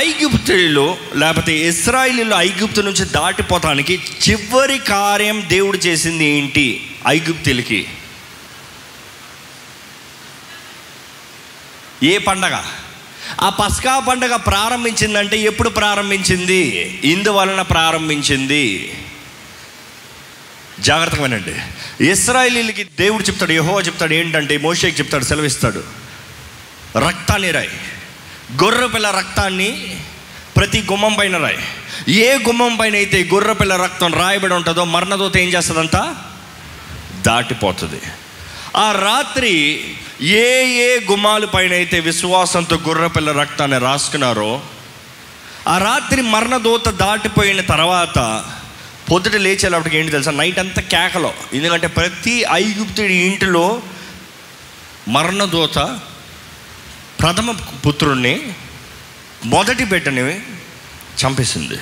ఐగుప్తులో లేకపోతే ఇస్రాయిలీలో ఐగుప్తు నుంచి దాటిపోతానికి చివరి కార్యం దేవుడు చేసింది ఏంటి? ఐగుప్తులకి. ఏ పండగ? ఆ పస్కా పండగ ప్రారంభించిందంటే ఎప్పుడు ప్రారంభించింది? ఇందువలన ప్రారంభించింది? జాగ్రత్తగా వినండి. ఇస్రాయలీలకి దేవుడు చెప్తాడు యహోవా చెప్తాడు ఏంటంటే మోషేకి చెప్తాడు సెలవిస్తాడు. రక్తాన్ని రాయి. గొర్రెపిల్ల రక్తాన్ని ప్రతి గుమ్మం పైన రాయి. ఏ గుమ్మం పైన అయితే గొర్రెపిల్ల రక్తం రాయబడి ఉంటుందో మరణదోత ఏం చేస్తుందంట? దాటిపోతుంది. ఆ రాత్రి ఏ ఏ గుమ్మాల పైన అయితే విశ్వాసంతో గొర్రెపిల్ల రక్తాన్ని రాసుకున్నారో ఆ రాత్రి మరణదూత దాటిపోయిన తర్వాత పొద్దుట లేచేటప్పటికి ఏంటి తెలుసా? నైట్ అంతా కేకలో. ఎందుకంటే ప్రతి ఐగుప్తుడి ఇంటిలో మరణదూత ప్రథమ పుత్రుణ్ణి మొదటి బిడ్డని చంపేసింది.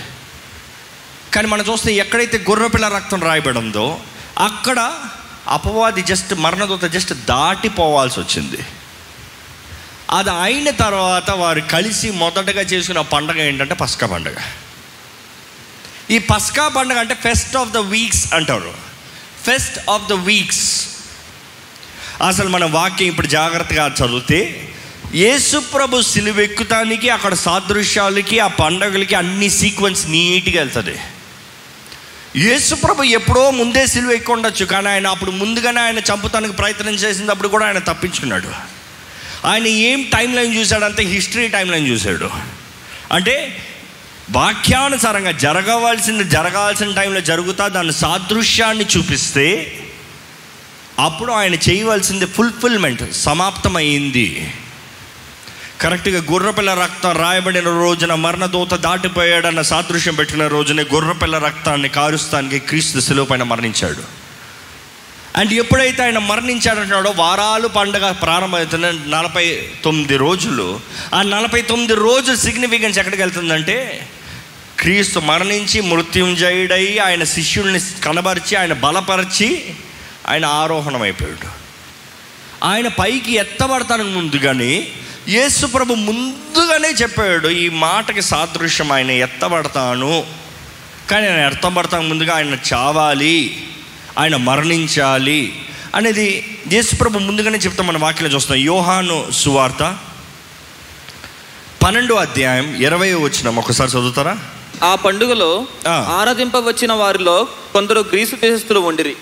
కానీ మనం చూస్తే ఎక్కడైతే గొర్రెపిల్ల రక్తం రాయబడిందో అక్కడ అపవాది జస్ట్ మరణదూత జస్ట్ దాటిపోవాల్సి వచ్చింది. అది అయిన తర్వాత వారు కలిసి మొదటగా చేసుకున్న పండగ ఏంటంటే పస్కా పండగ. ఈ పస్కా పండగ అంటే ఫెస్ట్ ఆఫ్ ద వీక్స్ అంటారు. Feast of the weeks. అసలు మనం వాక్యం ఇప్పుడు జాగ్రత్తగా చదివితే యేసుప్రభు సిలువెక్కుతానికి అక్కడ సాదృశ్యాలకి ఆ పండగలకి అన్ని సీక్వెన్స్ నీట్గా వెళ్తుంది. యేసుప్రభు ఎప్పుడో ముందే సిలువ ఎక్కువ ఉండొచ్చు కానీ ఆయన అప్పుడు ముందుగానే ఆయన చంపుతానికి ప్రయత్నం చేసినప్పుడు కూడా ఆయన తప్పించుకున్నాడు ఆయన ఏం టైం లైన్ చూశాడంటే హిస్టరీ టైం లైన్ చూశాడు. అంటే వాక్యానుసారంగా జరగవలసింది జరగాల్సిన టైంలో జరుగుతా దాని సాదృశ్యాన్ని చూపిస్తే అప్పుడు ఆయన చేయవలసింది ఫుల్ఫిల్మెంట్ సమాప్తమైంది. కరెక్ట్గా గుర్రపిల్ల రక్తం రాయబడిన రోజున మరణదూత దాటిపోయాడన్న సాదృశ్యం పెట్టిన రోజునే గుర్రపిల్ల రక్తాన్ని కారుస్తానికి క్రీస్తు శిలువ పైన మరణించాడు. అండ్ ఎప్పుడైతే ఆయన మరణించాడంటున్నాడో వారాలు పండగ ప్రారంభమవుతున్న నలభై తొమ్మిది రోజులు. ఆ నలభై తొమ్మిది రోజుల సిగ్నిఫికెన్స్ ఎక్కడికి వెళ్తుందంటే క్రీస్తు మరణించి మృత్యుంజయుడై ఆయన శిష్యుల్ని కనబరిచి ఆయన బలపరిచి ఆయన ఆరోహణం అయిపోయాడు ఆయన పైకి ఎత్తబడతానికి ముందుగానే యేసు ప్రభు ముందుగానే చెప్పాడు ఈ మాటకి సాదృశ్యం ఆయన ఎత్తబడతాను. కానీ ఆయన ఎత్తబడతాను ముందుగా ఆయన చావాలి ఆయన మరణించాలి అనేది యేసు ప్రభు ముందుగానే చెప్తాం మన వాక్యలో చూస్తాం యోహాను సువార్త పన్నెండో అధ్యాయం ఇరవై వచ్చిన ఒకసారి చదువుతారా? ఆ పండుగలో. ఆరాధింపవచ్చిన వారిలో కొందరు గ్రీసు దేశస్థులు ఉండిరి.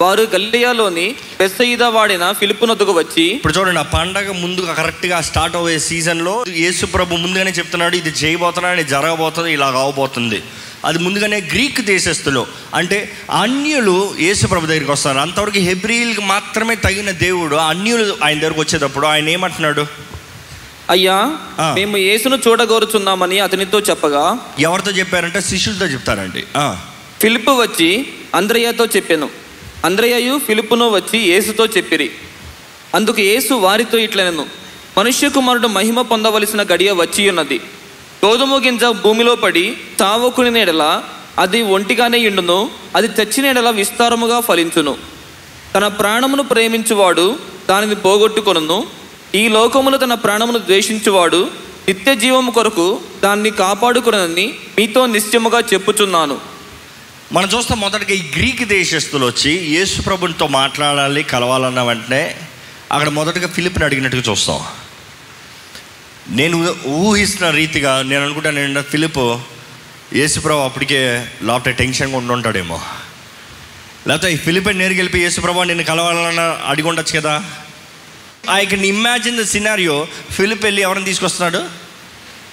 వారు గల్లియాలోని బెస్సయిదా వాడిన ఫిలిప్పునొద్దకు వచ్చి ఇప్పుడు చూడండి ఆ పండగ ముందుగా కరెక్ట్గా స్టార్ట్ అయ్యే సీజన్లో యేసు ప్రభు ముందుగానే చెప్తున్నాడు ఇది చేయబోతున్నాడు ఇది జరగబోతుంది ఇలా అవబోతుంది. అది ముందుగానే గ్రీక్ దేశస్తులు అంటే అన్యులు యేసు ప్రభు దగ్గరికి వస్తారు. అంతవరకు హెబ్రిల్కి మాత్రమే తగిన దేవుడు అన్యులు ఆయన దగ్గరకు వచ్చేటప్పుడు ఆయన ఏమంటున్నాడు? అయ్యా. మేము యేసును చూడగోరుచున్నామని అతనితో చెప్పగా ఎవరితో చెప్పారంటే శిష్యులతో చెప్తారండి. ఆ, ఫిలిప్పు వచ్చి అంద్రయ్యతో చెప్పాను. అంద్రయ్యయు ఫిలిప్పును వచ్చి యేసుతో చెప్పిరి. అందుకు యేసు వారితో ఇట్లనెను మనుష్య కుమారుడు మహిమ పొందవలసిన గడియ వచ్చి ఉన్నది గోధుమ గింజ భూమిలో పడి తావకుని నీడల అది ఒంటిగానే ఇండును అది తెచ్చిన ఎడల విస్తారముగా ఫలించును. తన ప్రాణమును ప్రేమించువాడు దానిని పోగొట్టుకొనును ఈ లోకములో తన ప్రాణమును ద్వేషించువాడు నిత్య జీవము కొరకు దాన్ని కాపాడుకునని మీతో నిశ్చయముగా చెప్పుచున్నాను. మనం చూస్తాం మొదటిగా ఈ గ్రీక్ దేశస్తులు వచ్చి యేసు ప్రభునితో మాట్లాడాలి కలవాలన్న వెంటనే అక్కడ మొదటగా ఫిలిప్ని అడిగినట్టుగా చూస్తాం. నేను ఊహిస్తున్న రీతిగా నేను అనుకుంటాను ఏంటంటే ఫిలిప్ యేసుప్రభు అప్పటికే లోపల టెన్షన్గా ఉండుంటాడేమో. లేకపోతే ఈ ఫిలిప్ నేరుగా వెళ్ళిపోయి యేసుప్రభు నేను కలవాలన్న అడిగి ఉండొచ్చు కదా? I can imagine the scenario Philip వెళ్ళి ఎవరిని తీసుకొస్తున్నాడు?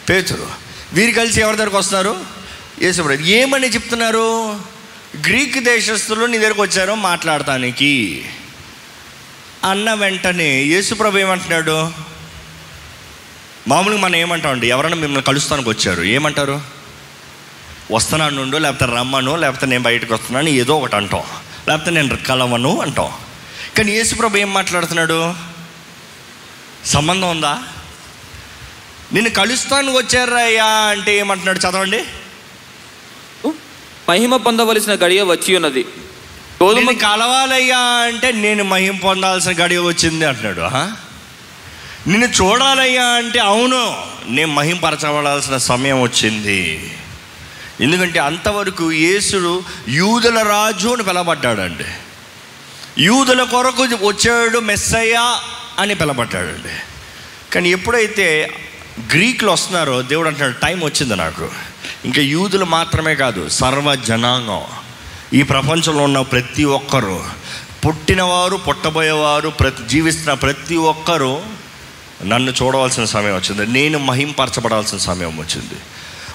పేతురు. వీరు కలిసి ఎవరి దగ్గరకు వస్తున్నారు? యేసుప్రభు ఏమని చెప్తున్నారు? గ్రీక్ దేశస్తులు నీ దగ్గరకు వచ్చారో మాట్లాడటానికి. అన్న వెంటనే యేసుప్రభు ఏమంటున్నాడు? మామూలుగా మనం ఏమంటామండి? ఎవరైనా మిమ్మల్ని కలుస్తానికి వచ్చారు ఏమంటారు? వస్తున్నాను నుండు లేకపోతే రమ్మను లేకపోతే నేను బయటకు వస్తున్నాను ఏదో ఒకటి అంటాం. లేకపోతే నేను కలవను అంటాం. కానీ యేసుప్రభు ఏం మాట్లాడుతున్నాడు? సంబంధం ఉందా? నిన్ను కలుస్తాను వచ్చారయ్యా అంటే ఏమంటున్నాడు? చదవండి. మహిమ పొందవలసిన గడియ వచ్చి ఉన్నది. గోధుమ కలవాలయ్యా అంటే నేను మహిం పొందాల్సిన గడియ వచ్చింది అంటున్నాడు నిన్ను చూడాలయ్యా అంటే అవును నేను మహింపరచబడాల్సిన సమయం వచ్చింది. ఎందుకంటే అంతవరకు యేసుడు యూదుల రాజు అని పిలబడ్డాడండి యూదుల కొరకు వచ్చాడు మెస్సయ్యా అని పిలబడ్డాడండి కానీ ఎప్పుడైతే గ్రీకులు వస్తున్నారో దేవుడు అంటున్నాడు టైం వచ్చింది నాకు. ఇంకా యూదులు మాత్రమే కాదు సర్వ జనాంగం ఈ ప్రపంచంలో ఉన్న ప్రతి ఒక్కరు పుట్టినవారు పుట్టబోయేవారు ప్రతి జీవిస్తున్న ప్రతి ఒక్కరూ నన్ను చూడవలసిన సమయం వచ్చింది. నేను మహింపరచబడాల్సిన సమయం వచ్చింది.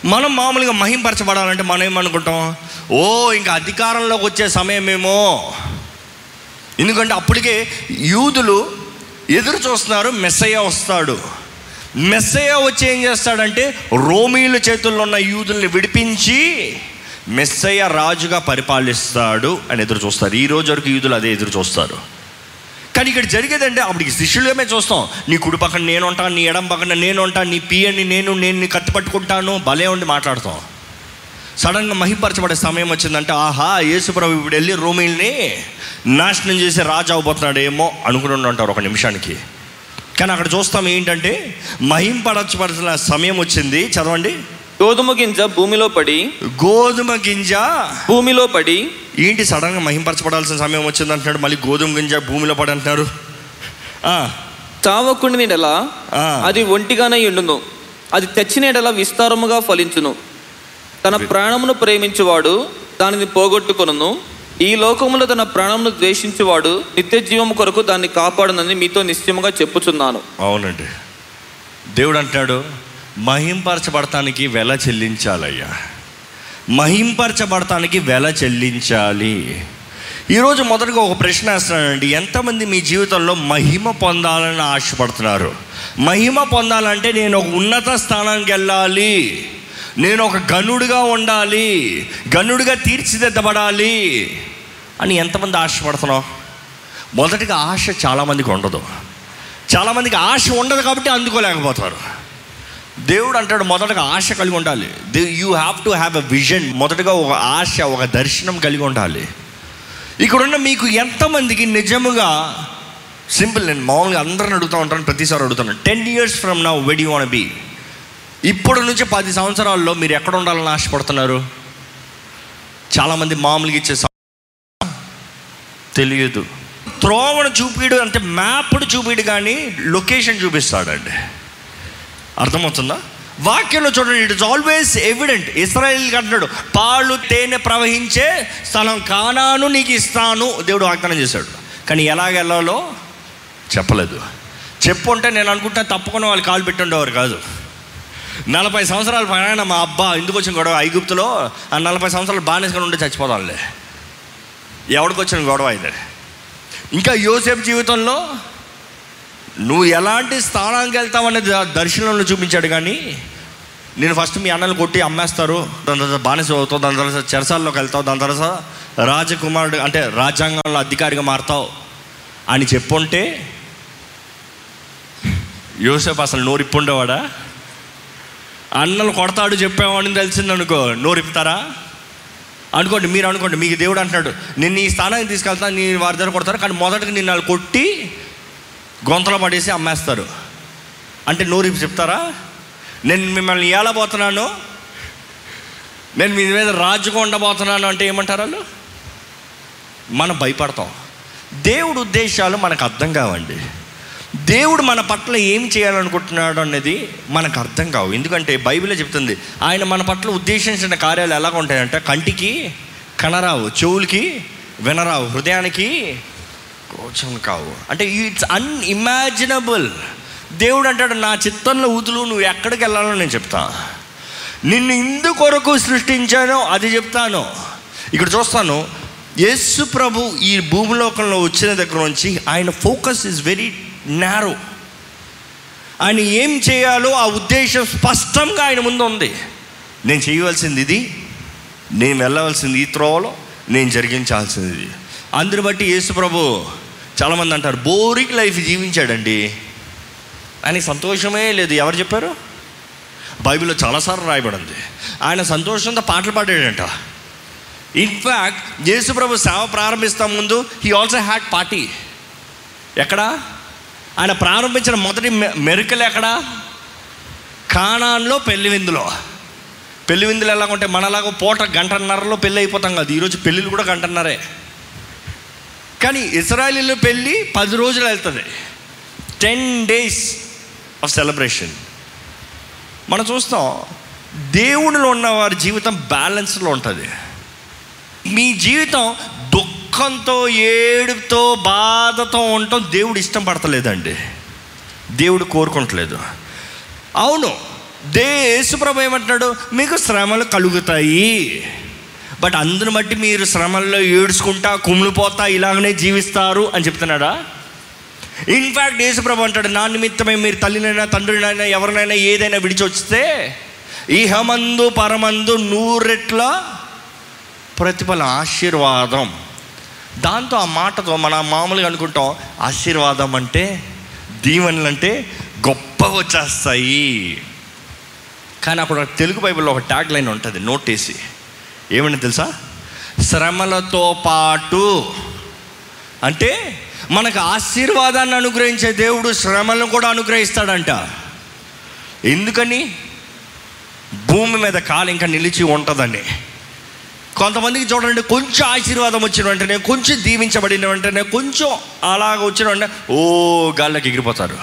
మనం మామూలుగా మహింపరచబడాలంటే మనం ఏమనుకుంటాం? ఓ ఇంకా అధికారంలోకి వచ్చే సమయమేమో. ఎందుకంటే అప్పటికే యూదులు ఎదురు చూస్తున్నారు మెస్సయ్య వస్తాడు. మెస్సయ్య వచ్చి ఏం చేస్తాడంటే రోమీల చేతుల్లో ఉన్న యూదుల్ని విడిపించి మెస్సయ్య రాజుగా పరిపాలిస్తాడు అని ఎదురు చూస్తారు. ఈ రోజు వరకు యూదులు అదే ఎదురు చూస్తారు. కానీ ఇక్కడ జరిగేదంటే అప్పటికి శిష్యులమే చూస్తాం. నీ కుడి పక్కన నేను ఉంటాను నీ ఎడం పక్కన నేను ఉంటాను నీ పియని నేను నేను నీ కత్తి పట్టుకుంటాను భలే ఉండి మాట్లాడతాం. సడన్గా మహిపరచబడే సమయం వచ్చిందంటే ఆహా యేసుప్రభు ఇప్పుడు వెళ్ళి రోమిల్ని నాశనం చేసి రాజు అవబోతున్నాడేమో అనుకుని ఉంటారు ఒక నిమిషానికి. కానీ అక్కడ చూస్తాం ఏంటంటే మహింపరచబడాల్సిన సమయం వచ్చింది. చదవండి. గోధుమ గింజ భూమిలో పడి గోధుమ గింజ భూమిలో పడి ఏంటి సడన్గా మహింపరచబడాల్సిన సమయం వచ్చింది అంటున్నాడు. మళ్ళీ గోధుమ గింజ భూమిలో పడి అంటున్నారు. ఆ, చావకుండి నెల. అది ఒంటిగానే ఉండును. అది తెచ్చిన ఎడల విస్తారముగా ఫలించును. తన ప్రాణమును ప్రేమించువాడు దానిని పోగొట్టుకొనును. ఈ లోకములో తన ప్రాణమును ద్వేషించేవాడు నిత్య జీవము కొరకు దాన్ని కాపాడునని మీతో నిశ్చయముగా చెప్పుచున్నాను. అవునండి. దేవుడు అంటున్నాడు మహింపరచబడటానికి వెల చెల్లించాలయ్యా. మహింపరచబడటానికి వెల చెల్లించాలి. ఈరోజు మొదటగా ఒక ప్రశ్న వేస్తున్నానండి ఎంతమంది మీ జీవితంలో మహిమ పొందాలని ఆశపడుతున్నారు? మహిమ పొందాలంటే నేను ఒక ఉన్నత స్థానానికి వెళ్ళాలి. నేను ఒక గనుడుగా ఉండాలి గనుడుగా తీర్చిదిద్దబడాలి అని ఎంతమంది ఆశపడుతున్నావు? మొదటిగా ఆశ చాలామందికి ఉండదు. చాలామందికి ఆశ ఉండదు కాబట్టి అందుకోలేకపోతారు. దేవుడు అంటాడు మొదటగా ఆశ కలిగి ఉండాలి. They you have to have a vision మొదటగా ఒక ఆశ ఒక దర్శనం కలిగి ఉండాలి. ఇక్కడున్న మీకు ఎంతమందికి నిజముగా సింపుల్ నేను మామూలుగా అందరిని అడుగుతూ ఉంటాను ప్రతిసారి అడుగుతాను. టెన్ ఇయర్స్ ఫ్రమ్ నా వెడ్ యూ వాన్ బీ ఇప్పుడు నుంచి పది సంవత్సరాల్లో మీరు ఎక్కడ ఉండాలని ఆశపడుతున్నారు? చాలామంది మామూలుగా ఇచ్చే తెలియదు. త్రోవను చూపిడు అంటే మ్యాప్డు చూపిడు కానీ లొకేషన్ చూపిస్తాడండి. అర్థమవుతుందా? వాక్యంలో చూడండి it is always evident Israel అంటున్నాడు పాలు తేనె ప్రవహించే స్థలం కానాను నీకు ఇస్తాను. దేవుడు వాగ్దానం చేశాడు. కానీ ఎలాగ వెళ్ళాలో చెప్పలేదు. చెప్పు అంటే నేను అనుకుంటా తప్పకుండా వాళ్ళు కాలు పెట్టి ఉండేవారు కాదు. నలభై సంవత్సరాల పైన మా అబ్బా ఎందుకు వచ్చిన గొడవ ఐగుప్తులో ఆ నలభై సంవత్సరాలు బానిసగా ఉండి చచ్చిపోదాంలే ఎవడికి వచ్చిన గొడవ ఇది? ఇంకా యోసేపు జీవితంలో నువ్వు ఎలాంటి స్థానానికి వెళ్తావు అనేది దర్శనంలో చూపించాడు కానీ నేను ఫస్ట్ మీ అన్నలు కొట్టి అమ్మేస్తారు. దాని తర్వాత బానిస అవుతావు దాని తర్వాత చెరసాల్లోకి వెళ్తావు దాని తర్వాత రాజకుమారుడు అంటే రాజ్యాంగంలో అధికారిగా మారుతావు అని చెప్పుంటే యోసేపు అసలు నోరిప్పుండేవాడా? అన్నలు కొడతాడు చెప్పామని తెలిసిందనుకో నోరిపుతారా అనుకోండి మీరు అనుకోండి మీకు దేవుడు అంటున్నాడు నిన్ను ఈ స్థానానికి తీసుకెళ్తా నీ వారి దగ్గర కొడతారు కానీ మొదటగా నిన్ను వాళ్ళు కొట్టి గొంతలో పడేసి అమ్మేస్తారు. అంటే నోరిపి చెప్తారా? నేను మిమ్మల్ని ఏలబోతున్నాను నేను మీ మీద రాజుగా ఉండబోతున్నాను అంటే ఏమంటారు వాళ్ళు? మనం భయపడతాం. దేవుడు ఉద్దేశాలు మనకు అర్థం కావండి. దేవుడు మన పట్ల ఏం చేయాలనుకుంటున్నాడు అనేది మనకు అర్థం కావు. ఎందుకంటే బైబిలే చెప్తుంది ఆయన మన పట్ల ఉద్దేశించిన కార్యాలు ఎలా ఉంటాయంటే? కంటికి కనరావు చెవులకి వినరావు హృదయానికి గోచం కావు. అంటే ఇట్స్ అన్ఇమాజినబుల్ దేవుడు అంటాడు నా చిత్తంలో ఊతులు నువ్వు ఎక్కడికి వెళ్ళాలో నేను చెప్తా. నిన్ను ఇందుకొరకు సృష్టించానో అది చెప్తాను. ఇక్కడ చూస్తాను యేసు ప్రభు ఈ భూమిలోకంలో వచ్చిన దగ్గర నుంచి ఆయన ఫోకస్ ఇస్ వెరీ నారో ఆయన ఏం చేయాలో ఆ ఉద్దేశం స్పష్టంగా ఆయన ముందు ఉంది నేను చేయవలసింది ఇది నేను వెళ్ళవలసింది ఈ త్రోవలో నేను జరిగించాల్సింది. ఇది అందుని బట్టి యేసుప్రభు చాలామంది అంటారు బోరింగ్ లైఫ్ జీవించాడండి. ఆయనకి సంతోషమే లేదు. ఎవరు చెప్పారు? బైబిల్లో చాలాసార్లు రాయబడింది. ఆయన సంతోషంతో పాటలు పాడాడంట. ఇన్ఫ్యాక్ట్ యేసుప్రభు సేవ ప్రారంభిస్తా ముందు హీ ఆల్సో హ్యాడ్ పార్టీ ఎక్కడ? ఆయన ప్రారంభించిన మొదటి మె- మెరుకలు ఎక్కడ? కాణాల్లో పెళ్ళి విందులో. పెళ్ళి విందులు ఎలా ఉంటే మనలాగా పూట గంటన్నరలో పెళ్ళి అయిపోతాం కదా. ఈరోజు పెళ్ళిళ్ళు కూడా గంటన్నరే. కానీ ఇజ్రాయలీలో పెళ్ళి పది రోజులు వెళ్తుంది. Ten days of celebration. మనం చూస్తాం దేవునిలో ఉన్న వారి జీవితం బ్యాలెన్స్లో ఉంటుంది. మీ జీవితం దుఃఖంతో ఏడుతో బాధతో ఉండటం దేవుడు ఇష్టం పడతలేదండి. దేవుడు కోరుకుంటలేదు. అవును దే యేసుప్రభు ఏమంటున్నాడు? మీకు శ్రమలు కలుగుతాయి. బట్ అందుని బట్టి మీరు శ్రమల్లో ఏడ్చుకుంటా కుమిలిపోతా ఇలాగనే జీవిస్తారు అని చెప్తున్నాడా? ఇన్ఫ్యాక్ట్ యేసుప్రభు అంటాడు నా నిమిత్తమే మీరు తల్లినైనా తండ్రినైనా ఎవరినైనా ఏదైనా విడిచి వస్తే ఇహమందు పరమందు నూరెట్ల ప్రతిఫల ఆశీర్వాదం. దాంతో ఆ మాటతో మన మామూలుగా అనుకుంటాం ఆశీర్వాదం అంటే దీవెనలు అంటే గొప్పగా వచ్చేస్తాయి. కానీ అక్కడ తెలుగు బైబిల్లో ఒక ట్యాగ్ లైన్ ఉంటుంది నోటేసి ఏమని తెలుసా? శ్రమలతో పాటు అంటే మనకు ఆశీర్వాదాన్ని అనుగ్రహించే దేవుడు శ్రమలను కూడా అనుగ్రహిస్తాడంట. ఎందుకని? భూమి మీద కాలు ఇంకా నిలిచి ఉంటుందని. కొంతమందికి చూడండి కొంచెం ఆశీర్వాదం వచ్చిన వెంటనే కొంచెం దీవించబడిన వెంటనే కొంచెం అలాగ వచ్చిన వెంటనే ఓ గాల్లోకి ఎగిరిపోతారు.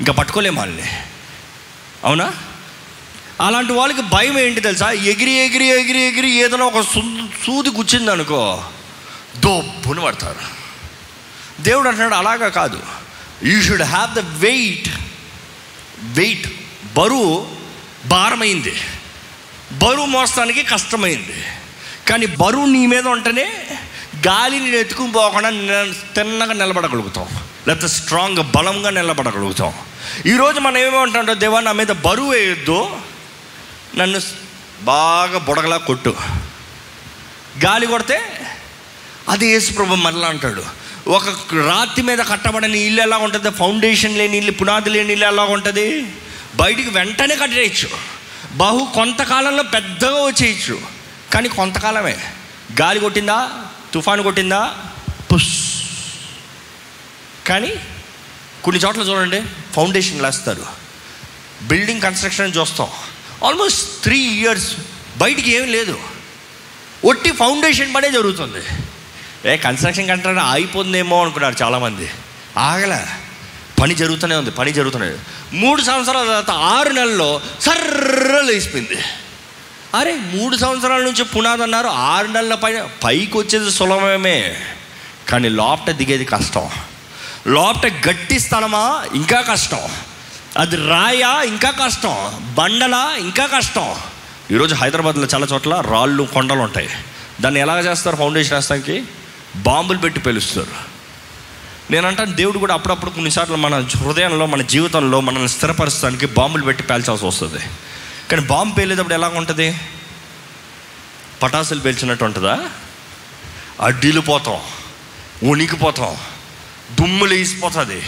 ఇంకా పట్టుకోలేము వాళ్ళని. అవునా? అలాంటి వాళ్ళకి భయం ఏంటి తెలుసా? ఎగిరి ఎగిరి ఎగిరి ఎగిరి ఏదైనా ఒక సూది గుచ్చింది అనుకో దొబ్బుని పడతారు. దేవుడు అంటున్నాడు అలాగా కాదు. You should have the weight weight బరువు భారమైంది. బరువు మోస్తానికి కష్టమైంది. కానీ బరువు నీ మీద ఉంటేనే గాలిని ఎత్తుకుని పోకుండా తిన్నగా నిలబడగలుగుతాం. లేకపోతే స్ట్రాంగ్ బలంగా నిలబడగలుగుతాం. ఈరోజు మనం ఏమంటాం దేవా నా మీద బరువు వేయొద్దు. నన్ను బాగా బుడగలా కొట్టు. గాలి కొడితే అది యేసుప్రభు మరలా అంటాడు. ఒక రాతి మీద కట్టబడిన ఇల్లు ఎలా ఉంటుంది? ఫౌండేషన్ లేని ఇల్లు పునాది లేని ఇల్లు ఎలా ఉంటుంది? బయటికి వెంటనే కట్టేయచ్చు. బహు కొంతకాలంలో పెద్దగా వచ్చేయచ్చు. కానీ కొంతకాలమే. గాలి కొట్టిందా? తుఫాను కొట్టిందా? పుస్. కానీ కొన్ని చోట్ల చూడండి ఫౌండేషన్ వేస్తారు బిల్డింగ్ కన్స్ట్రక్షన్ చూస్తాం. ఆల్మోస్ట్ త్రీ ఇయర్స్ బయటికి ఏం లేదు. ఒట్టి ఫౌండేషన్ పనే జరుగుతుంది. ఏ కన్స్ట్రక్షన్ కంటే అయిపోతుందేమో అనుకున్నారు చాలామంది. ఆగలే. పని జరుగుతూనే ఉంది పని జరుగుతూనే ఉంది. మూడు సంవత్సరాల తర్వాత ఆరు నెలల్లో సర్ర లేచిపోయింది. అరే మూడు సంవత్సరాల నుంచి పునాది అన్నారు ఆరు నెలల పైన పైకి వచ్చేది సులభమే. కానీ లోపట దిగేది కష్టం. లోపట గట్టి స్థలమా ఇంకా కష్టం. అది రాయా ఇంకా కష్టం. బండలా ఇంకా కష్టం. ఈరోజు హైదరాబాద్లో చాలా చోట్ల రాళ్ళు కొండలు ఉంటాయి. దాన్ని ఎలాగ చేస్తారు ఫౌండేషన్ వేస్తానికి బాంబులు పెట్టి పేలుస్తారు. నేనంటాను దేవుడు కూడా అప్పుడప్పుడు కొన్నిసార్లు మన హృదయంలో మన జీవితంలో మనల్ని స్థిరపరచడానికి బాంబులు పెట్టి పేల్చాల్సి వస్తుంది. కానీ బాంబు పేలేటప్పుడు ఎలా ఉంటుంది? పటాసులు పేల్చినట్టు ఉంటుందా? అడ్డీలిపోతాం ఉనికిపోతాం దుమ్ములు వేసిపోతుంది.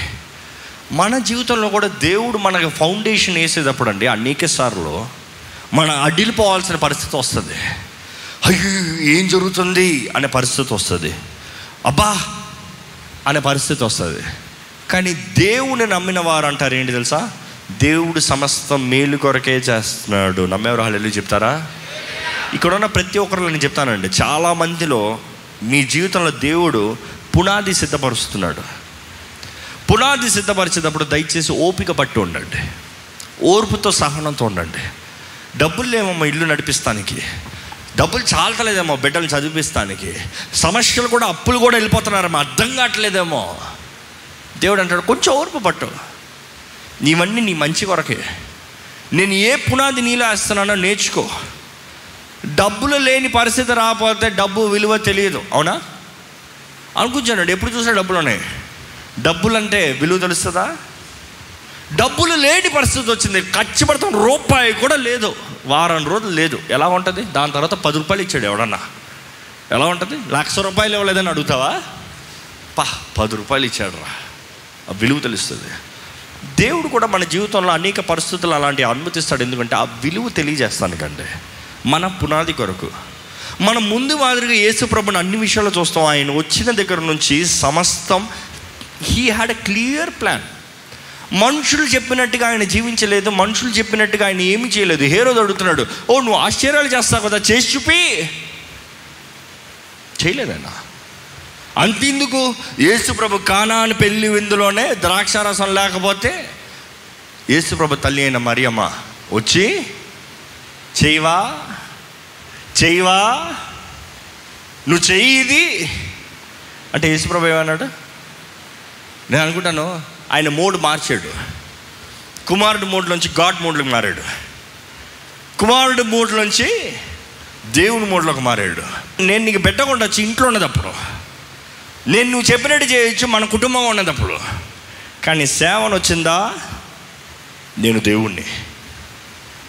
మన జీవితంలో కూడా దేవుడు మనకు ఫౌండేషన్ వేసేటప్పుడు అండి అనేక సార్లు మన అడ్డిలిపోవాల్సిన పరిస్థితి వస్తుంది. అయ్యో ఏం జరుగుతుంది? అనే పరిస్థితి వస్తుంది. అబ్బా! అనే పరిస్థితి వస్తుంది. కానీ దేవుని నమ్మిన వారు అంటారు ఏంటి తెలుసా? దేవుడు సమస్తం మేలు కొరకే చేస్తున్నాడు. నమ్మేవారు వాళ్ళు చెప్తారా? ఇక్కడ ఉన్న ప్రతి ఒక్కరిలో నేను చెప్తానండి. చాలా మందిలో మీ జీవితంలో దేవుడు పునాది సిద్ధపరుస్తున్నాడు. పునాది సిద్ధపరిచేటప్పుడు దయచేసి ఓపిక పట్టి ఉండండి. ఓర్పుతో సహనంతో ఉండండి. డబ్బులు లేమమ్మా ఇల్లు నడిపిస్తానికి. డబ్బులు చాలతలేదేమో బిడ్డలు చదివిస్తానికి సమస్యలు కూడా అప్పులు కూడా వెళ్ళిపోతున్నారమ్మా. అర్థం కావట్లేదేమో. దేవుడు అంటాడు కొంచెం ఓర్పు పట్టు. నీవన్నీ నీ మంచి కొరకే. నేను ఏ పునాది నీలో వేస్తున్నానో నేర్చుకో. డబ్బులు లేని పరిస్థితి రాకపోతే డబ్బు విలువ తెలియదు అవునా? అనుకుంటున్నాడు ఎప్పుడు చూసినా డబ్బులు ఉన్నాయి డబ్బులు అంటే విలువ తెలుస్తుందా? డబ్బులు లేని పరిస్థితి వచ్చింది ఖర్చు పడతాం రూపాయి కూడా లేదు. వారం రోజులు లేదు. ఎలా ఉంటుంది? దాని తర్వాత పది రూపాయలు ఇచ్చాడు ఎవడన్నా. ఎలా ఉంటుంది? లక్ష రూపాయలు ఇవ్వలేదని అడుగుతావా? పా పది రూపాయలు ఇచ్చాడు రా విలువ తెలుస్తుంది. దేవుడు కూడా మన జీవితంలో అనేక పరిస్థితులు అలాంటివి అనుమతిస్తాడు. ఎందుకంటే ఆ విలువ తెలియజేస్తానికండి మన పునాది కొరకు. మనం ముందు మాదిరిగా యేసుప్రభుని అన్ని విషయాలు చూస్తాం. ఆయన వచ్చిన దగ్గర నుంచి సమస్తం he had a clear plan మనుషులు చెప్పినట్టుగా ఆయన జీవించలేదు. మనుషులు చెప్పినట్టుగా ఆయన ఏమి చేయలేదు. హేరోదు అడుగుతున్నాడు ఓ నువ్వు ఆశ్చర్యాలు చేస్తావు కదా చేసి చూపి. చేయలేదన్నా అంతెందుకు యేసుప్రభు కానాని పెళ్ళి విందులోనే ద్రాక్షారసం లేకపోతే యేసుప్రభు తల్లి అయిన మరియమ్మ వచ్చి చేయవా చేయవా నువ్వు చెయ్యి ఇది. అంటే యేసుప్రభు ఏమన్నాడు? నేను అనుకుంటాను ఆయన మోడ్ మార్చాడు. కుమారుడు మోడ్లోంచి గాడ్ మూడ్లోకి మారాడు. కుమారుడు మోడ్లోంచి దేవుని మోడ్లోకి మారాడు. నేను నీకు పెట్టకుండా వచ్చి ఇంట్లో ఉన్నదప్పుడు నేను నువ్వు చెప్పినట్టు చేయొచ్చు మన కుటుంబం ఉన్నదప్పుడు కానీ సేవను వచ్చిందా? నేను దేవుణ్ణి.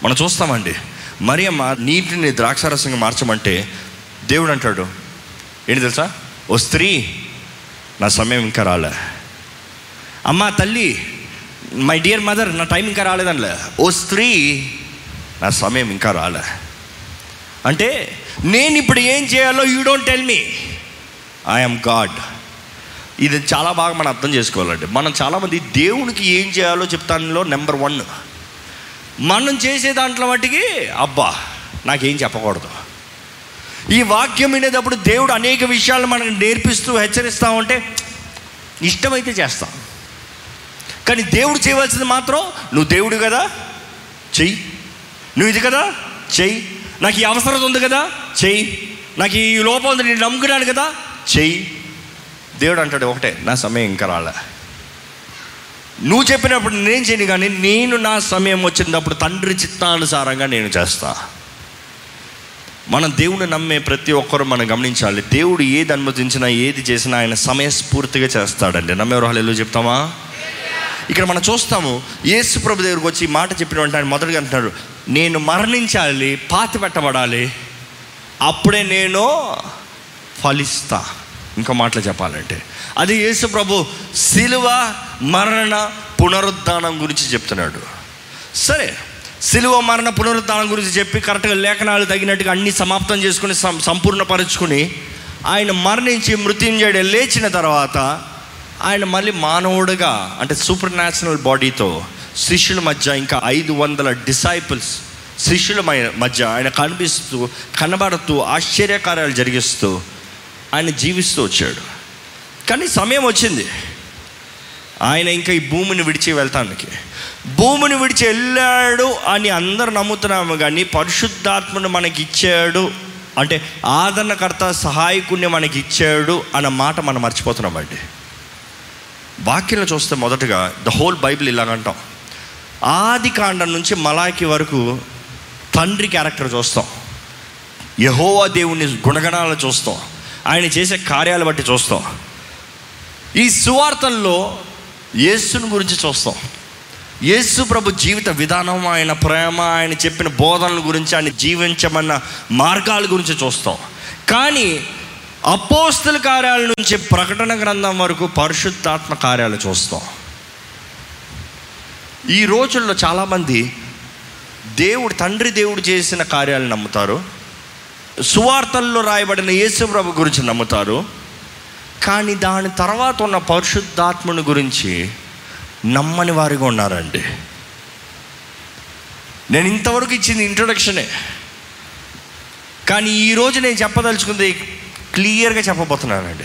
మనం చూస్తామండి. మరి అమ్మ నీటిని ద్రాక్షారసంగా మార్చమంటే దేవుడు అంటాడు. ఏంటి తెలుసా? ఓ స్త్రీ నా సమయం ఇంకా రాలే. అమ్మా తల్లి మై డియర్ మదర్ నా టైం ఇంకా రాలేదనిలే. ఓ స్త్రీ నా సమయం ఇంకా రాలే. అంటే నేను ఇప్పుడు ఏం చేయాలో you don't tell me I'm God ఇది చాలా బాగా మనం అర్థం చేసుకోవాలండి. మనం చాలామంది దేవునికి ఏం చేయాలో చెప్తానులో నెంబర్ వన్ మనం చేసే దాంట్లో మట్టికి అబ్బా నాకేం చెప్పకూడదు. ఈ వాక్యం వినేటప్పుడు దేవుడు అనేక విషయాలు మనకు నేర్పిస్తూ హెచ్చరిస్తూ ఉంటే ఇష్టమైతే చేస్తాం. కానీ దేవుడు చేయవలసింది మాత్రం నువ్వు దేవుడు కదా చెయ్యి. నువ్వు ఇది కదా చెయ్యి. నాకు ఈ అవసరం ఉంది కదా చెయ్యి. నాకు ఈ లోపం ఉంది నేను నమ్ముకున్నాను కదా చెయ్యి. దేవుడు అంటాడు ఒకటే నా సమయం ఇంకా రాలే. నువ్వు చెప్పినప్పుడు నేను చేయను కానీ నేను నా సమయం వచ్చినప్పుడు తండ్రి చిత్తానుసారంగా నేను చేస్తా. మనం దేవుని నమ్మే ప్రతి ఒక్కరు మనం గమనించాలి. దేవుడు ఏది అనుమతించినా ఏది చేసినా ఆయన సమయస్ఫూర్తిగా చేస్తాడండి. నమ్మేవారు హలో చెప్తామా? ఇక్కడ మనం చూస్తాము యేసు ప్రభు దగ్గరకు వచ్చి మాట చెప్పిన వెంటనే ఆయన మొదటిగా అంటున్నాడు నేను మరణించాలి పాతి పెట్టబడాలి అప్పుడే నేను ఫలిస్తా. ఇంకో మాటలు చెప్పాలంటే. అది యేసు ప్రభు శిలువ మరణ పునరుద్ధానం గురించి చెప్తున్నాడు. సరే శిలువ మరణ పునరుద్ధానం గురించి చెప్పి కరెక్ట్గా లేఖనాలు తగినట్టుగా అన్ని సమాప్తం చేసుకుని సం సంపూర్ణపరుచుకుని ఆయన మరణించి మృత్యుంజయుడు లేచిన తర్వాత ఆయన మళ్ళీ మానవుడుగా అంటే సూపర్ న్యాచురల్ బాడీతో శిష్యుల మధ్య ఇంకా ఐదు వందల డిసైపుల్స్ శిష్యుల మధ్య ఆయన కనిపిస్తూ కనబడుతూ ఆశ్చర్యకార్యాలు జరిగిస్తూ ఆయన జీవిస్తూ వచ్చాడు. కానీ సమయం వచ్చింది. ఆయన ఇంకా ఈ భూమిని విడిచి వెళ్తానికి. భూమిని విడిచి వెళ్ళాడు అని అందరు నమ్ముతున్నాము కానీ పరిశుద్ధాత్మను మనకి ఇచ్చాడు. అంటే ఆదరణకర్త సహాయకుణ్ణి మనకి ఇచ్చాడు అన్న మాట మనం మర్చిపోతున్నామండి వాక్యంలో చూస్తే మొదటగా ద హోల్ బైబిల్ ఇలాగంటాం ఆది కాండం నుంచి మలాకి వరకు తండ్రి క్యారెక్టర్ చూస్తాం. యహోవా దేవుని గుణగణాలు చూస్తాం. ఆయన చేసే కార్యాలు బట్టి చూస్తాం. ఈ సువార్తల్లో యేసుని గురించి చూస్తాం. యేసు ప్రభు జీవిత విధానం ఆయన ప్రేమ ఆయన చెప్పిన బోధనల గురించి ఆయన జీవించమన్న మార్గాల గురించి చూస్తాం. కానీ అపోస్తుల కార్యాల నుంచి ప్రకటన గ్రంథం వరకు పరిశుద్ధాత్మ కార్యాలు చూస్తాం. ఈ రోజుల్లో చాలామంది దేవుడు తండ్రి దేవుడు చేసిన కార్యాలు నమ్ముతారు. సువార్తల్లో రాయబడిన యేసుప్రభు గురించి నమ్ముతారు. కానీ దాని తర్వాత ఉన్న పరిశుద్ధాత్మను గురించి నమ్మని వారిగా ఉన్నారండి. నేను ఇంతవరకు ఇచ్చింది ఇంట్రొడక్షనే కానీ ఈరోజు నేను చెప్పదలుచుకుంది క్లియర్గా చెప్పబోతున్నానండి.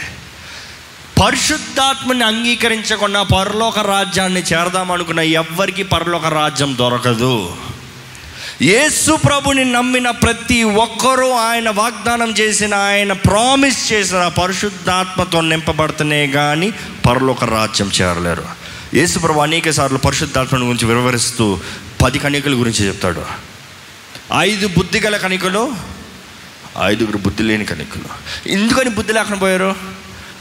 పరిశుద్ధాత్మని అంగీకరించకుండా పరలోక రాజ్యాన్ని చేరదామనుకున్న ఎవ్వరికీ పరలోక రాజ్యం దొరకదు. యేసు ప్రభుని నమ్మిన ప్రతి ఒక్కరూ ఆయన వాగ్దానం చేసిన ఆయన ప్రామిస్ చేసిన పరిశుద్ధాత్మతో నింపబడుతున్నాయి కానీ పరలోక రాజ్యం చేరలేరు. యేసు ప్రభు అనేక సార్లు పరిశుద్ధాత్మని గురించి వివరిస్తూ పది కణికల గురించి చెప్తాడు. ఐదు బుద్ధి గల కణికలు ఐదుగురు బుద్ధి లేని కణికలు. ఎందుకని బుద్ధి లేకుండా పోయారు?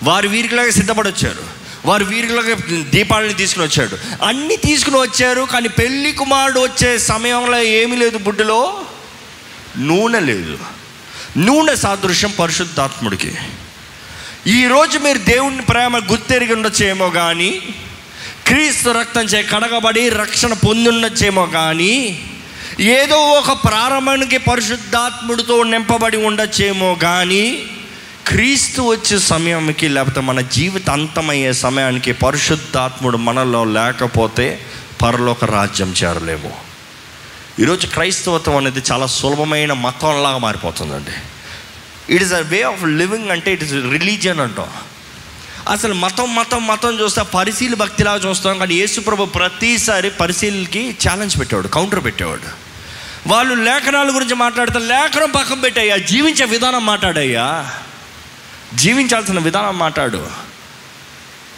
వారు వీరికిలాగా సిద్ధపడొచ్చారు. వారు వీరిలో దీపాలని తీసుకుని వచ్చాడు. అన్నీ తీసుకుని వచ్చారు కానీ పెళ్ళి కుమారుడు వచ్చే సమయంలో ఏమీ లేదు బుడ్డులో. నూనె లేదు. నూనె సాదృశ్యం పరిశుద్ధాత్ముడికి. ఈరోజు మీరు దేవుని ప్రేమ గుర్తెరిగి ఉండొచ్చేమో కానీ క్రీస్తు రక్తం చే కడగబడి రక్షణ పొంది ఉండొచ్చేమో కానీ ఏదో ఒక ప్రారంభానికి పరిశుద్ధాత్ముడితో నింపబడి ఉండొచ్చేమో కానీ క్రీస్తు వచ్చే సమయానికి లేకపోతే మన జీవిత అంతమయ్యే సమయానికి పరిశుద్ధాత్ముడు మనలో లేకపోతే పరలోక రాజ్యం చేరలేము. ఈరోజు క్రైస్తవత్వం అనేది చాలా సులభమైన మతంలాగా మారిపోతుందండి. It is a way of living అంటే ఇట్ ఇస్ రిలీజియన్ అంటాం. అసలు మతం మతం మతం చూస్తే పరిశీలి భక్తిలాగా చూస్తాం కానీ యేసుప్రభు ప్రతిసారి పరిశీలికి ఛాలెంజ్ పెట్టేవాడు కౌంటర్ పెట్టేవాడు. వాళ్ళు లేఖనాల గురించి మాట్లాడితే లేఖనం పక్కన పెట్టయ్యా జీవించే విధానం మాట్లాడయ్యా. జీవించాల్సిన విధానం మాట్లాడు.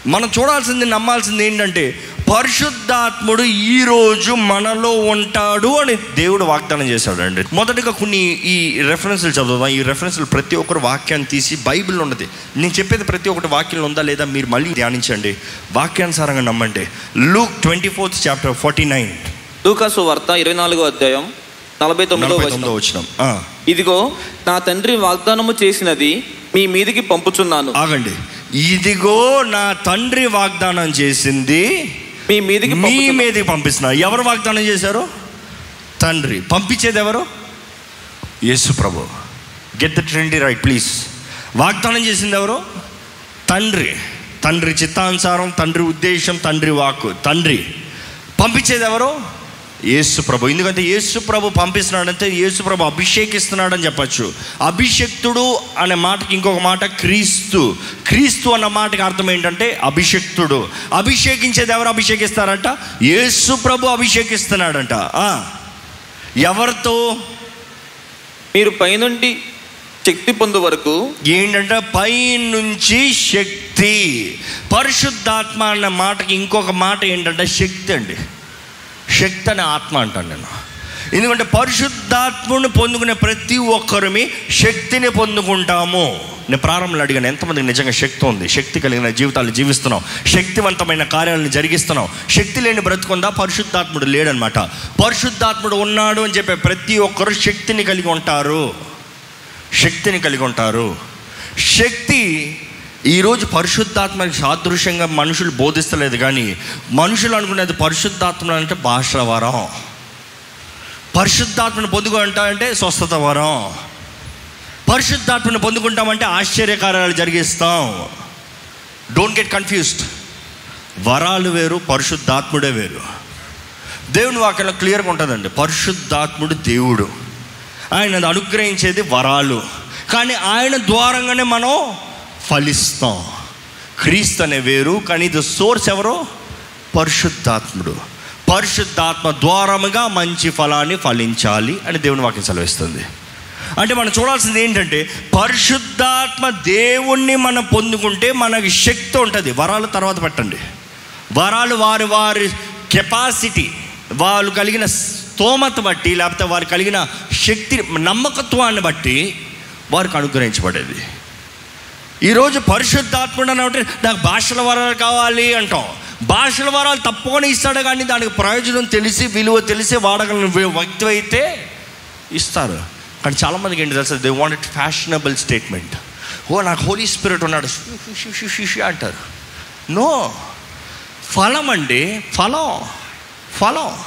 మనం చూడాల్సింది నమ్మాల్సింది ఏంటంటే పరిశుద్ధాత్ముడు ఈరోజు మనలో ఉంటాడు అని దేవుడు వాగ్దానం చేశాడు అండి. మొదటిగా కొన్ని ఈ రెఫరెన్స్లు చదువుదాం. ఈ రెఫరెన్స్లు ప్రతి ఒక్కరు వాక్యాన్ని తీసి బైబిల్లో ఉన్నది. నేను చెప్పేది ప్రతి ఒక్కటి వాక్యంలో ఉందా లేదా మీరు మళ్ళీ ధ్యానించండి. వాక్యానుసారంగా నమ్మండి. Luke twenty fourth chapter forty nine. లూకాసు వార్త ఇరవై నాలుగో అధ్యాయం నలభై తొమ్మిదో వచ్చినాం ఇదిగో నా తండ్రి వాగ్దానము చేసినది మీ మీదికి పంపుచున్నాను. ఆగండి. ఇదిగో నా తండ్రి వాగ్దానం చేసింది. మీ మీదికి మీ. మీదకి పంపిస్తున్నారు ఎవరు వాగ్దానం చేశారు? తండ్రి. పంపించేది ఎవరు? యేసు ప్రభు. Get the trendy right please వాగ్దానం చేసింది ఎవరు? తండ్రి. తండ్రి చిత్తానుసారం తండ్రి ఉద్దేశం తండ్రి వాక్కు. తండ్రి. పంపించేది ఎవరు? యేసు ప్రభు. ఎందుకంటే యేసు ప్రభు పంపిస్తున్నాడంటే యేసు ప్రభు అభిషేకిస్తున్నాడని చెప్పచ్చు. అభిషక్తుడు అనే మాటకి ఇంకొక మాట క్రీస్తు. క్రీస్తు అన్న మాటకి అర్థం ఏంటంటే అభిషక్తుడు. అభిషేకించేది ఎవరు అభిషేకిస్తారంట? యేసు ప్రభు అభిషేకిస్తున్నాడంట. ఎవరితో? మీరు పైనుండి శక్తి పొందు వరకు ఏంటంటే పై నుంచి శక్తి. పరిశుద్ధాత్మ అన్న మాటకి ఇంకొక మాట ఏంటంటే శక్తి అండి. శక్తి అనే ఆత్మ అంటాను నేను. ఎందుకంటే పరిశుద్ధాత్మను పొందుకునే ప్రతి ఒక్కరిమి శక్తిని పొందుకుంటాము. నేను ప్రారంభంలో అడిగాను ఎంతమందికి నిజంగా శక్తి ఉంది? శక్తి కలిగిన జీవితాలు జీవిస్తున్నాం శక్తివంతమైన కార్యాలను జరిగిస్తున్నాం శక్తి లేని బ్రతుకుందా? పరిశుద్ధాత్ముడు లేడనమాట. పరిశుద్ధాత్ముడు ఉన్నాడు అని చెప్పే ప్రతి ఒక్కరు శక్తిని కలిగి ఉంటారు. శక్తిని కలిగి ఉంటారు. శక్తి ఈరోజు పరిశుద్ధాత్మకి సాదృశ్యంగా మనుషులు బోధిస్తలేదు కానీ మనుషులు అనుకునేది పరిశుద్ధాత్మ అంటే భాష వరం. పరిశుద్ధాత్మను పొందుకుంటామంటే స్వస్థత వరం. పరిశుద్ధాత్మను పొందుకుంటామంటే ఆశ్చర్యకార్యాలు జరిగిస్తాం. డోంట్ గెట్ కన్ఫ్యూజ్డ్ వరాలు వేరు పరిశుద్ధాత్ముడే వేరు. దేవుని వాక్యంలో క్లియర్గా ఉంటుందండి. పరిశుద్ధాత్ముడు దేవుడు. ఆయన అనుగ్రహించేది వరాలు. కానీ ఆయన ద్వారంగానే మనం ఫలిస్తాం. క్రీస్తు అనే వేరు కానీ ఇది సోర్స్ ఎవరు? పరిశుద్ధాత్ముడు. పరిశుద్ధాత్మ ద్వారముగా మంచి ఫలాన్ని ఫలించాలి అని దేవుని వాక్యం సెలవిస్తుంది. అంటే మనం చూడాల్సింది ఏంటంటే పరిశుద్ధాత్మ దేవుణ్ణి మనం పొందుకుంటే మనకి శక్తి ఉంటుంది. వరాలు తర్వాత పెట్టండి. వరాలు వారి వారి కెపాసిటీ వాళ్ళు కలిగిన స్తోమత బట్టి లేకపోతే వారు కలిగిన శక్తి నమ్మకత్వాన్ని బట్టి వారికి అనుగ్రహించబడేది. ఈరోజు పరిశుద్ధాత్ముడు అని నాకు భాషల వరాలు కావాలి అంటాం. భాషల వరాలు తప్పకుండా ఇస్తాడు కానీ దానికి ప్రయోజనం తెలిసి విలువ తెలిసి వాడగలను వ్యక్తి అయితే ఇస్తారు. కానీ చాలామందికి ఏంటి తెలుసు దే వాంట్ ఫ్యాషనబుల్ స్టేట్మెంట్ ఓ నాకు హోలీ స్పిరిట్ ఉన్నాడు అంటారు. నో. ఫలం అండి ఫలం ఫలం.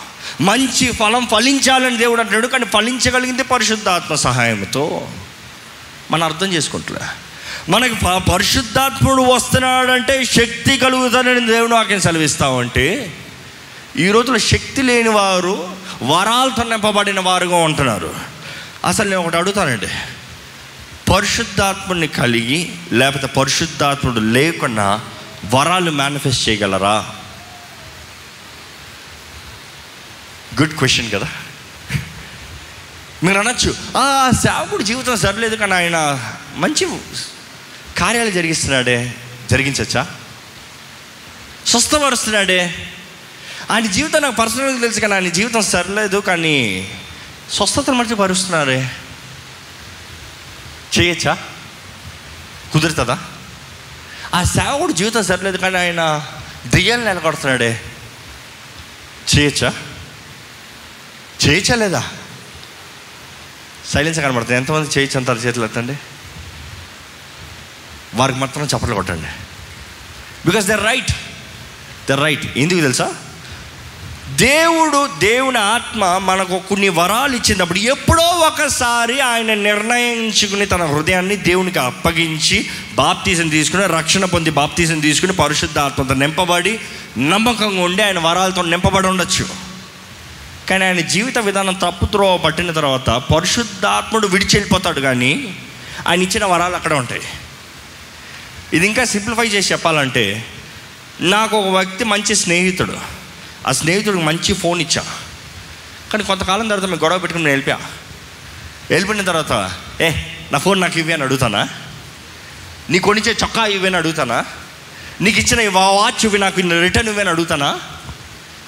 మంచి ఫలం ఫలించాలని దేవుడు అంటున్నాడు కానీ ఫలించగలిగింది పరిశుద్ధాత్మ సహాయంతో. మనం అర్థం చేసుకుంటులే. మనకు ప- పరిశుద్ధాత్ముడు వస్తున్నాడంటే శక్తి కలుగుతానని దేవుడు వాక్యం సెలవిస్తామంటే ఈ రోజున శక్తి లేని వారు వరాలతో నింపబడిన వారుగా ఉంటున్నారు. అసలు నేను ఒకటి అడుగుతానండి. పరిశుద్ధాత్ముడిని కలిగి లేకపోతే పరిశుద్ధాత్ముడు లేకుండా వరాలు మేనిఫెస్ట్ చేయగలరా? గుడ్ క్వశ్చన్ కదా. మీరు అనొచ్చు "ఆ, సేవకుడు జీవితం సరిలేదు కానీ ఆయన మంచి కార్యాలు జరిగిస్తున్నాడే? జరిగించచ్చా? స్వస్థపరుస్తున్నాడే? ఆయన జీవితం నాకు పర్సనల్గా తెలుసు కానీ ఆయన జీవితం సరిలేదు కానీ స్వస్థతను మట్టి పరుస్తున్నారే? చేయొచ్చా? కుదురుతుందా? ఆ సేవకుడు జీవితం సరిలేదు కానీ ఆయన దెయ్యాలు నెలకొడుతున్నాడే. చేయొచ్చా? చేయొచ్చా లేదా? సైలెన్స్ కనబడుతుంది. ఎంతమంది చేయొచ్చు అంటారు చేతులు ఎత్తండి? వారికి మాత్రం చప్పట్లు కొట్టండి. Because they right they right ఎందుకు తెలుసా? దేవుడు దేవుని ఆత్మ మనకు కొన్ని వరాలు ఇచ్చినప్పుడు ఎప్పుడో ఒకసారి ఆయన నిర్ణయించుకుని తన హృదయాన్ని దేవునికి అప్పగించి బాప్తీసం తీసుకుని రక్షణ పొంది బాప్తీసం తీసుకుని పరిశుద్ధ ఆత్మతో నింపబడి నమ్మకంగా ఉండి ఆయన వరాలతో నింపబడి ఉండొచ్చు. కానీ ఆయన జీవిత విధానం తప్పు త్రోవ పట్టిన తర్వాత పరిశుద్ధాత్ముడు విడిచి వెళ్ళిపోతాడు కానీ ఆయన ఇచ్చిన వరాలు అక్కడే ఉంటాయి. ఇది ఇంకా సింప్లిఫై చేసి చెప్పాలంటే నాకు ఒక వ్యక్తి మంచి స్నేహితుడు. ఆ స్నేహితుడికి మంచి ఫోన్ ఇచ్చా. కానీ కొంతకాలం తర్వాత మేము గొడవ పెట్టుకుని నేను వెళ్ళిపోయా. వెళ్ళిపోయిన తర్వాత ఏ నా ఫోన్ నాకు ఇవి అని అడుగుతానా? నీ కొనిచ్చే చొక్కా ఇవి అని అడుగుతానా? నీకు ఇచ్చిన వా- వాచ్ ఇవి నాకు రిటర్న్ ఇవి అని అడుగుతానా?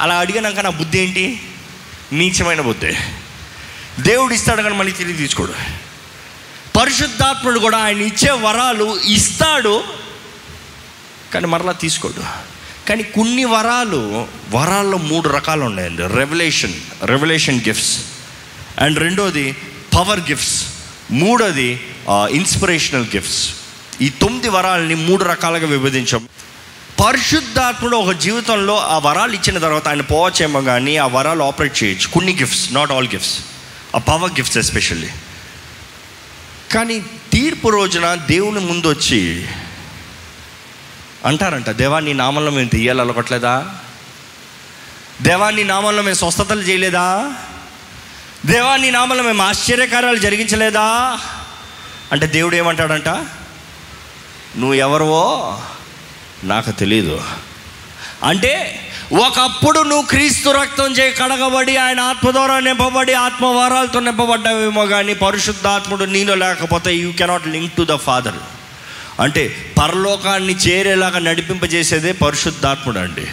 అలా అడిగినాక నా బుద్ధి ఏంటి? నీచమైన బుద్ధి. దేవుడు ఇస్తాడు కానీ మళ్ళీ తిరిగి తీసుకోడు. పరిశుద్ధాత్ముడు కూడా ఆయన ఇచ్చే వరాలు ఇస్తాడు కానీ మరలా తీసుకోడు. కానీ కొన్ని వరాలు వరాల్లో మూడు రకాలు ఉన్నాయండి. రెవల్యూషన్ రెవల్యూషన్ గిఫ్ట్స్ అండ్ రెండోది పవర్ గిఫ్ట్స్ మూడోది ఇన్స్పిరేషనల్ గిఫ్ట్స్ ఈ తొమ్మిది వరాలని మూడు రకాలుగా విభజించాం. పరిశుద్ధాత్ముడు ఒక జీవితంలో ఆ వరాలు ఇచ్చిన తర్వాత ఆయన పోవచ్చేమో కానీ ఆ వరాలు ఆపరేట్ చేయొచ్చు. కొన్ని గిఫ్ట్స్ నాట్ ఆల్ గిఫ్ట్స్ ఆ పవర్ గిఫ్ట్స్ ఎస్పెషల్లీ కానీ తీర్పు రోజున దేవుని ముందు వచ్చి అంటారంట దేవా నీ నామంలో మేము తీయాలి అలగట్లేదా? దేవా నీ నామంలో మేము స్వస్థతలు చేయలేదా? దేవా నీ నామంలో మేము ఆశ్చర్యకార్యాలు జరిగించలేదా? అంటే దేవుడు ఏమంటాడంట నువ్వు ఎవరువో నాకు తెలీదు. అంటే ఒకప్పుడు నువ్వు క్రీస్తు రక్తం చే కడగబడి ఆయన ఆత్మ ద్వారా నింపబడి ఆత్మవారాలతో నింపబడ్డావేమో కానీ పరిశుద్ధాత్ముడు నీలో లేకపోతే you cannot link to the father అంటే పరలోకాన్ని చేరేలాగా నడిపింపజేసేదే పరిశుద్ధాత్ముడు అండి.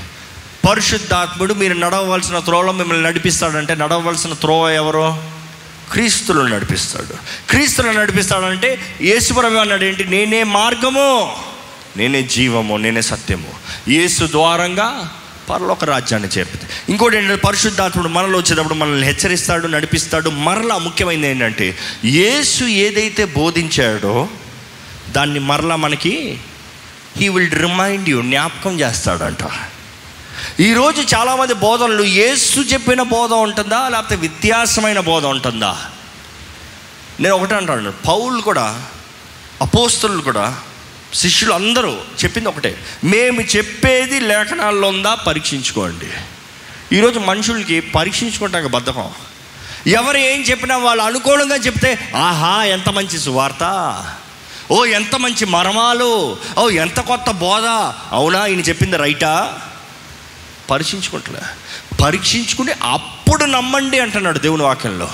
పరిశుద్ధాత్ముడు మీరు నడవవలసిన త్రోవలో మిమ్మల్ని నడిపిస్తాడంటే నడవవలసిన త్రోవ ఎవరో? క్రీస్తులు నడిపిస్తాడు. క్రీస్తులు నడిపిస్తాడంటే యేసుప్రభు అన్నాడు ఏంటి? నేనే మార్గము నేనే జీవము నేనే సత్యము. యేసు ద్వారంగా పరలోక రాజ్యాన్ని చేరుతుంది ఇంకోటి ఏంటంటే పరిశుద్ధాత్ముడు మనలో వచ్చేటప్పుడు మనల్ని హెచ్చరిస్తాడు నడిపిస్తాడు. మరలా ముఖ్యమైనది ఏంటంటే యేసు ఏదైతే బోధించాడో దాన్ని మరలా మనకి హీ విల్ రిమైండ్ యూ జ్ఞాపకం చేస్తాడంట. ఈరోజు చాలామంది బోధనలు యేసు చెప్పిన బోధ ఉంటుందా? లేకపోతే వ్యత్యాసమైన బోధ ఉంటుందా? నేను ఒకటే అంటాను పౌలు కూడా అపోస్తులు కూడా శిష్యులు అందరూ చెప్పింది ఒకటే. మేము చెప్పేది లేఖనాల్లో ఉందా పరీక్షించుకోండి. ఈరోజు మనుషులకి పరీక్షించుకోవటానికి బద్ధకం. ఎవరు ఏం చెప్పినా వాళ్ళు అనుకూలంగా చెప్తే ఆహా ఎంత మంచి సువార్త. ఓ ఎంత మంచి మర్మాలు. ఓ ఎంత కొత్త బోధ. అవునా ఈయన చెప్పింది రైటా? పరీక్షించుకుంటలే. పరీక్షించుకుని అప్పుడు నమ్మండి అంటున్నాడు దేవుని వాక్యంలో.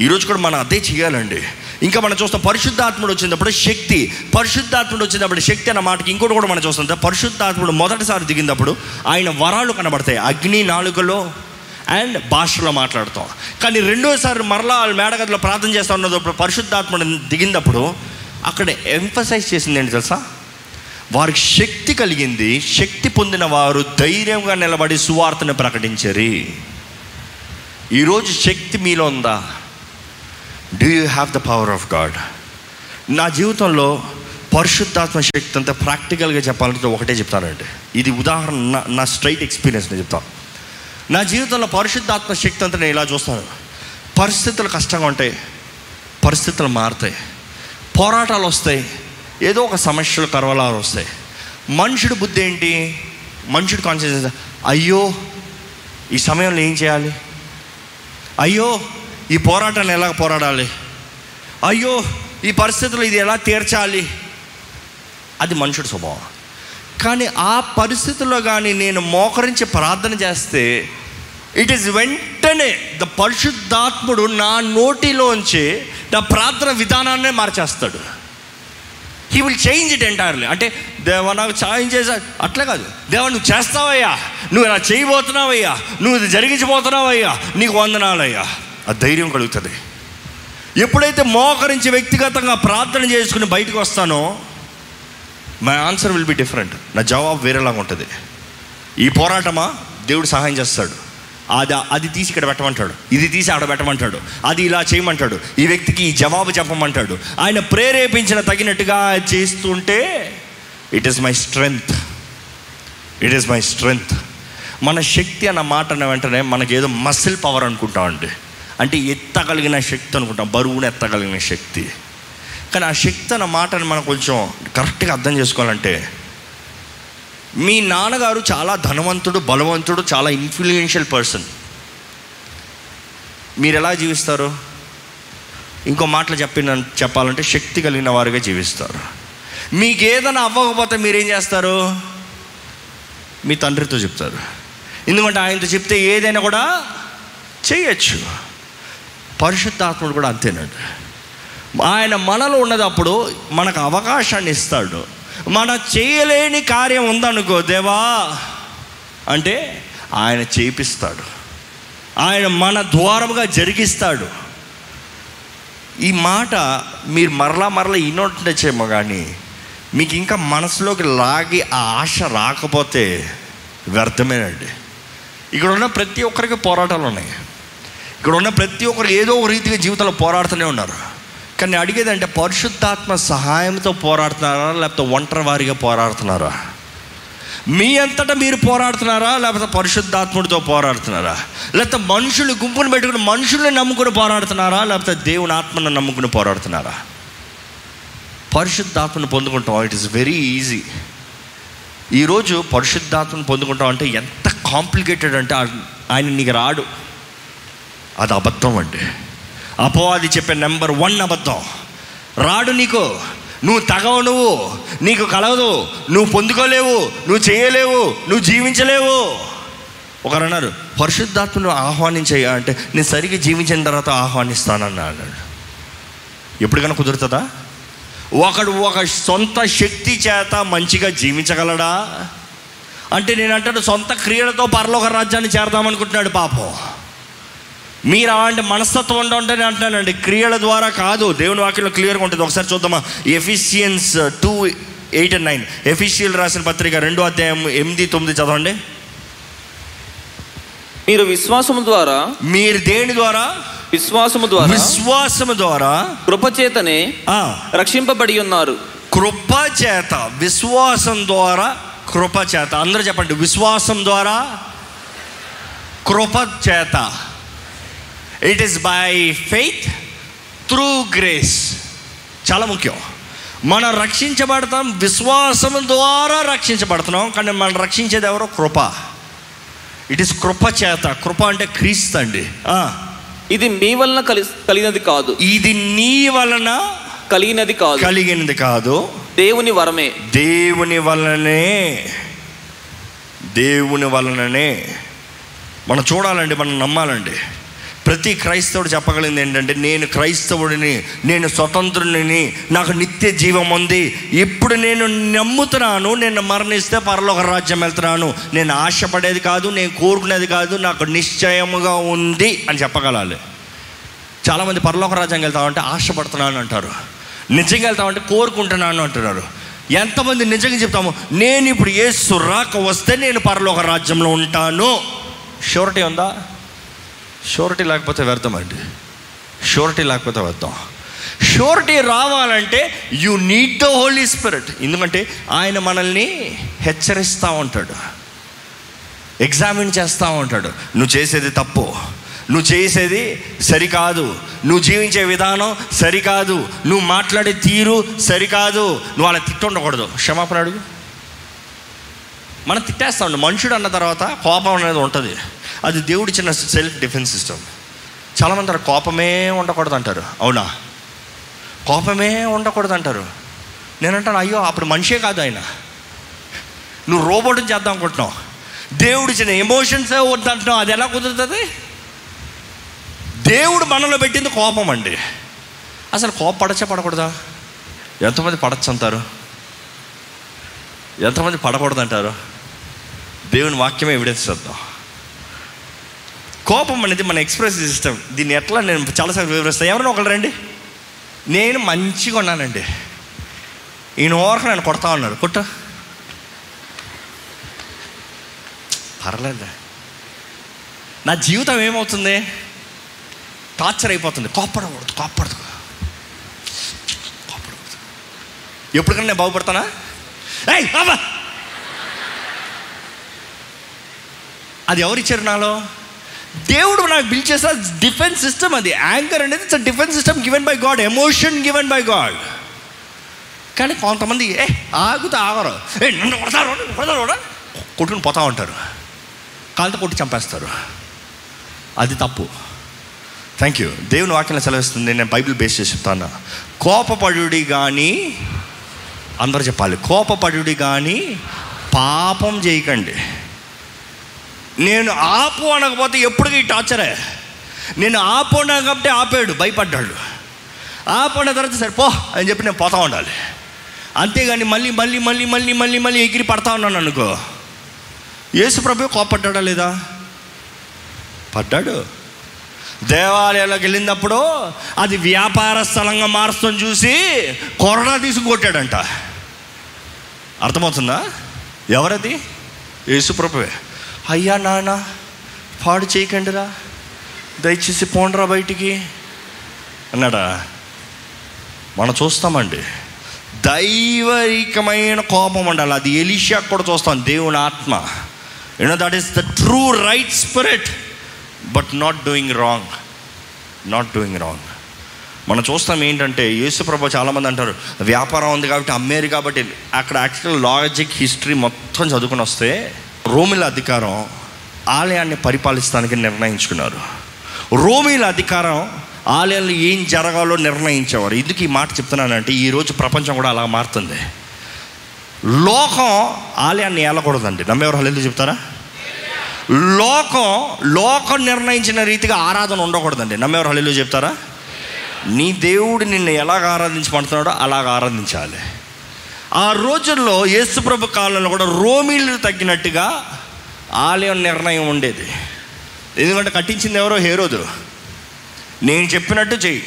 ఈరోజు కూడా మనం అదే చేయాలండి. ఇంకా మనం చూస్తాం పరిశుద్ధాత్ముడు వచ్చినప్పుడు శక్తి పరిశుద్ధాత్ముడు వచ్చినప్పుడు శక్తి అన్న మాటకి ఇంకోటి కూడా మనం చూస్తాం. పరిశుద్ధాత్ముడు మొదటిసారి దిగినప్పుడు ఆయన వరాలు కనబడతాయి. అగ్ని నాలుకలో అండ్ భాషలో మాట్లాడతాం. కానీ రెండోసారి మరలా మేడగదిలో ప్రార్థన చేస్తా ఉన్నప్పుడు పరిశుద్ధాత్ముడు దిగినప్పుడు అక్కడ ఎంఫసైజ్ చేసింది ఏంటి తెలుసా? వారికి శక్తి కలిగింది. శక్తి పొందిన వారు ధైర్యంగా నిలబడి సువార్తను ప్రకటించరి. ఈరోజు శక్తి మీలో ఉందా? Do you have the power of God నా జీవితంలో పరిశుద్ధాత్మ శక్తి అంతా ప్రాక్టికల్గా చెప్పాలంటే ఒకటే చెప్తానండి ఇది ఉదాహరణ నా నా స్ట్రైట్ ఎక్స్పీరియన్స్ నేను చెప్తాను. నా జీవితంలో పరిశుద్ధాత్మ శక్తి అంతా నేను ఇలా చూస్తాను? పరిస్థితులు కష్టంగా ఉంటాయి పరిస్థితులు మారుతాయి పోరాటాలు వస్తాయి ఏదో ఒక సమస్యలు కరవలాలు వస్తాయి. మనుషుడి బుద్ధి ఏంటి? మనుషుడు కాన్షియస్ అయ్యో ఈ సమయంలో ఏం చేయాలి? అయ్యో ఈ పోరాటాన్ని ఎలా పోరాడాలి? అయ్యో ఈ పరిస్థితులు ఇది ఎలా తీర్చాలి? అది మనుషుడి స్వభావం. కానీ ఆ పరిస్థితుల్లో కానీ నేను మోకరించి ప్రార్థన చేస్తే ఇట్ ఈస్ వెంటనే ద పరిశుద్ధాత్ముడు నా నోటిలోంచి నా ప్రార్థన విధానాన్నే మార్చేస్తాడు. He will change it entirely అంటే దేవ నాకు సాయం చేసా అట్లా కాదు. దేవ నువ్వు చేస్తావయ్యా. నువ్వు ఇలా చేయబోతున్నావయ్యా. నువ్వు ఇది జరిగించబోతున్నావయ్యా. నీకు వందనాలయ్యా. ఆ ధైర్యం కలుగుతుంది. ఎప్పుడైతే మోకరించి వ్యక్తిగతంగా ప్రార్థన చేసుకుని బయటకు వస్తానో my answer will be different నా జవాబు వేరేలాగా ఉంటుంది. ఈ పోరాటమా? దేవుడు సహాయం చేస్తాడు. అది అది తీసి ఇక్కడ పెట్టమంటాడు. ఇది తీసి ఆడ పెట్టమంటాడు. అది ఇలా చేయమంటాడు. ఈ వ్యక్తికి ఈ జవాబు చెప్పమంటాడు. ఆయన ప్రేరేపించిన తగినట్టుగా చేస్తుంటే it is my strength it is my strength మన శక్తి అన్న మాట అన్న వెంటనే మనకి ఏదో మసిల్ పవర్ అనుకుంటామండి. అంటే ఎత్తగలిగిన శక్తి అనుకుంటాం. బరువును ఎత్తగలిగిన శక్తి. కానీ ఆ శక్తి అన్న మాటను మనం కొంచెం కరెక్ట్గా అర్థం చేసుకోవాలంటే మీ నాన్నగారు చాలా ధనవంతుడు బలవంతుడు చాలా ఇన్ఫ్లుయెన్షియల్ పర్సన్. మీరు ఎలా జీవిస్తారు? ఇంకో మాటలు చెప్పిన చెప్పాలంటే శక్తి కలిగిన వారుగా జీవిస్తారు. మీకు ఏదైనా అవ్వకపోతే మీరేం చేస్తారు? మీ తండ్రితో చెప్తారు. ఎందుకంటే ఆయనతో చెప్తే ఏదైనా కూడా చేయొచ్చు. పరిశుద్ధాత్ముడు కూడా అంతేనండి. ఆయన మనలో ఉన్నదప్పుడు మనకు అవకాశాన్ని ఇస్తాడు. మన చేయలేని కార్యం ఉందనుకో దేవా అంటే ఆయన చేపిస్తాడు. ఆయన మన ద్వారముగా జరిగిస్తాడు. ఈ మాట మీరు మరలా మరలా ఇన్నోటేమో కానీ మీకు ఇంకా మనసులోకి లాగి ఆ ఆశ రాకపోతే వ్యర్థమేనండి. ఇక్కడ ఉన్న ప్రతి ఒక్కరికి పోరాటాలు ఉన్నాయి. ఇక్కడ ఉన్న ప్రతి ఒక్కరు ఏదో ఒక రీతిగా జీవితంలో పోరాడుతూనే ఉన్నారు. కానీ అడిగేది అంటే పరిశుద్ధాత్మ సహాయంతో పోరాడుతున్నారా లేకపోతే ఒంటరి వారిగా పోరాడుతున్నారా? మీ అంతటా మీరు పోరాడుతున్నారా లేకపోతే పరిశుద్ధాత్ముడితో పోరాడుతున్నారా? లేకపోతే మనుషులు గుంపును పెట్టుకుని మనుషుల్ని నమ్ముకుని పోరాడుతున్నారా లేకపోతే దేవుని ఆత్మను నమ్ముకుని పోరాడుతున్నారా? పరిశుద్ధాత్మను పొందుకుంటాం. ఇట్ ఈస్ వెరీ ఈజీ ఈరోజు పరిశుద్ధాత్మను పొందుకుంటాం అంటే ఎంత కాంప్లికేటెడ్ అంటే ఆయన నీకు రాడు. అది అబద్ధం అండి. అపవాది చెప్పే నెంబర్ వన్ అబద్ధం. రాడు నీకు నువ్వు తగవు నువ్వు నీకు కలగదు నువ్వు పొందుకోలేవు నువ్వు చేయలేవు నువ్వు జీవించలేవు. ఒకరు అన్నారు పరిశుద్ధాత్మను ఆహ్వానించయ్యా అంటే నేను సరిగ్గా జీవించిన తర్వాత ఆహ్వానిస్తానన్నాడు. అన్నాడు ఎప్పటికైనా కుదురుతుందా? ఒకడు ఒక సొంత శక్తి చేత మంచిగా జీవించగలడా? అంటే నేను అంటాడు సొంత క్రియలతో పరలోక రాజ్యాన్ని చేరదామనుకుంటున్నాడు పాపం. మీరు అలాంటి మనస్తత్వం నేను అంటున్నానండి. క్రియల ద్వారా కాదు. దేవుని వాక్యంలో క్లియర్గా ఉంటుంది. ఒకసారి చూద్దామా. Ephesians two eight and nine ఎఫిషియల్ రాసిన పత్రిక రెండో అధ్యాయం ఎనిమిది తొమ్మిది చదవండి. మీరు విశ్వాసము ద్వారా మీరు దేని ద్వారా? విశ్వాసము ద్వారా విశ్వాసము ద్వారా కృపచేతనే రక్షింపబడి ఉన్నారు. కృప చేత విశ్వాసం ద్వారా కృప చేత. అందరూ చెప్పండి. విశ్వాసం ద్వారా కృప చేత. It is by faith through grace చాలా ముఖ్యం. మనం రక్షించబడతాం విశ్వాసం ద్వారా రక్షించబడుతున్నాం కానీ మనం రక్షించేది ఎవరో? కృప. ఇట్ ఈస్ కృప చేత. కృప అంటే క్రీస్తు అండి. ఇది మీ వలన కలి కలిగినది కాదు. ఇది నీ వలన కలిగినది కాదు. కలిగినది కాదు. దేవుని వరమే. దేవుని వలనే దేవుని వలననే. మనం చూడాలండి మనం నమ్మాలండి. ప్రతి క్రైస్తవుడు చెప్పగలిగింది ఏంటంటే నేను క్రైస్తవుడిని నేను స్వతంత్రుడిని నాకు నిత్య జీవం ఉంది. ఇప్పుడు నేను నమ్ముతున్నాను నేను మరణిస్తే పరలోక రాజ్యం వెళ్తున్నాను. నేను ఆశపడేది కాదు నేను కోరుకునేది కాదు నాకు నిశ్చయముగా ఉంది అని చెప్పగలాలి. చాలామంది పరలోక రాజ్యానికి వెళ్తామంటే ఆశపడుతున్నాను అంటారు. నిజంగా వెళ్తామంటే కోరుకుంటున్నాను అంటున్నారు. ఎంతమంది నిజంగా చెప్తాము నేను ఇప్పుడు ఏ సుర్రాక వస్తే నేను పరలోక రాజ్యంలో ఉంటాను. షూరిటీ ఉందా? షూరిటీ లేకపోతే వ్యర్థం అండి. షూరిటీ లేకపోతే వ్యర్థం. షూరిటీ రావాలంటే you need the Holy Spirit ఎందుకంటే ఆయన మనల్ని హెచ్చరిస్తూ ఉంటాడు. ఎగ్జామిన్ చేస్తూ ఉంటాడు. నువ్వు చేసేది తప్పు. నువ్వు చేసేది సరికాదు. నువ్వు జీవించే విధానం సరికాదు. నువ్వు మాట్లాడే తీరు సరికాదు. నువ్వు అలా తిట్టుండకూడదు. క్షమాపణ అడుగు. మనం తిట్టేస్తా ఉండు. మనుషుడు అన్న తర్వాత కోపం అనేది ఉంటుంది. అది దేవుడు ఇచ్చిన సెల్ఫ్ డిఫెన్స్ సిస్టమ్ చాలామంది అంటారు కోపమే ఉండకూడదు అంటారు అవునా? కోపమే ఉండకూడదు అంటారు నేనంటాను అయ్యో అప్పుడు మనిషే కాదు ఆయన. నువ్వు రోబోట్ని చేద్దాం అనుకుంటున్నావు. దేవుడిచ్చిన ఎమోషన్సే వద్దంటున్నావు అది ఎలా కుదురుతుంది? దేవుడు మనలో పెట్టింది కోపం అండి. అసలు కోపం పడచ్చా పడకూడదా? ఎంతమంది పడచ్చు అంటారు? ఎంతమంది పడకూడదు అంటారు దేవుని వాక్యమే ఎవిడెన్స్ చేద్దాం. కోపం అనేది మన ఎక్స్ప్రెస్ సిస్టమ్. దీన్ని ఎట్లా నేను చాలాసార్లు వివరిస్తాను ఎవరైనా ఒకరు రండి. నేను మంచిగా ఉన్నానండి. ఈయన ఓరకు నన్ను కొడతా ఉన్నాడు. కొట్ట. పర్లేదు నా జీవితం ఏమవుతుంది? టార్చర్ అయిపోతుంది. కోప్పడకూడదు కోప్పడదు. కోప్పడకూడదు. ఎప్పటికన్నా నేను బాగుపడతానా? ఏయ్ అబ్బా అది ఎవరిచ్చారు నాలో? దేవుడు నాకు బిల్డ్ చేసిన డిఫెన్స్ సిస్టమ్ అది. యాంకర్ అనేది it's defence system given by God emotion given by God కానీ కొంతమంది ఏ ఆగుతా ఆగరు. ఏ నన్ను కొడతారు కొడతారు కూడా కొట్టుకుని పోతా ఉంటారు. కాళ్ళతో కొట్టి చంపేస్తారు. అది తప్పు. థ్యాంక్ యూ దేవుని వాక్యం సెలవిస్తుంది నేను బైబిల్ బేస్ చేసి చెప్తాను. కోపపడుడి కానీ అందరూ చెప్పాలి కోపపడుడి కానీ పాపం చేయకండి. నేను ఆపు అనకపోతే ఎప్పుడు ఈ టార్చరే. నేను ఆపు అనకపోతే ఆపాడు భయపడ్డాడు. ఆపు అన్న తర్వాత సరే పో అని చెప్పి నేను పోతా ఉండాలి. అంతేగాని మళ్ళీ మళ్ళీ మళ్ళీ మళ్ళీ మళ్ళీ మళ్ళీ ఎగిరి పడతా ఉన్నాను అనుకో. యేసు ప్రభు కోపడ్డా లేదా? పడ్డాడు. దేవాలయాలకు వెళ్ళినప్పుడు అది వ్యాపార స్థలంగా మారుస్తాం చూసి కొరడా తీసుకు కొట్టాడంట. అర్థమవుతుందా? ఎవరది? యేసుప్రభువే అయ్యా నాన్న పాడు చేయకండిరా. దయచేసి పోండ్రా బయటికి. అన్నాడా? మనం చూస్తామండి. దైవరికమైన కోపం ఉండాలి. అది ఎలిషా కూడా చూస్తాం దేవుని ఆత్మ. You know that is the true right spirit but not doing wrong not doing wrong మనం చూస్తాం ఏంటంటే యేసుప్రభ చాలామంది అంటారు వ్యాపారం ఉంది కాబట్టి అమ్మేరు కాబట్టి. అక్కడ యాక్చువల్ లాజిక్ హిస్టరీ మొత్తం చదువుకుని వస్తే రోమిల అధికారం ఆలయాన్ని పరిపాలిస్తానికి నిర్ణయించుకున్నారు. రోమిల అధికారం ఆలయంలో ఏం జరగాలో నిర్ణయించేవారు. ఎందుకు ఈ మాట చెప్తున్నానంటే ఈరోజు ప్రపంచం కూడా అలా మారుతుంది. లోకం ఆలయాన్ని ఏలకూడదండి. నమ్మేవారు హలేదు చెప్తారా? లోకం లోకం నిర్ణయించిన రీతిగా ఆరాధన ఉండకూడదండి. నమ్మేవారు హలేదు చెప్తారా? నీ దేవుడు నిన్ను ఎలాగ ఆరాధించమంటున్నాడో అలాగ ఆరాధించాలి. ఆ రోజుల్లో యేసుప్రభు కాలంలో కూడా రోమిలు తగ్గినట్టుగా ఆలయం నిర్ణయం ఉండేది. ఎందుకంటే కట్టించింది ఎవరో హేరోదు నేను చెప్పినట్టు చెయ్యి.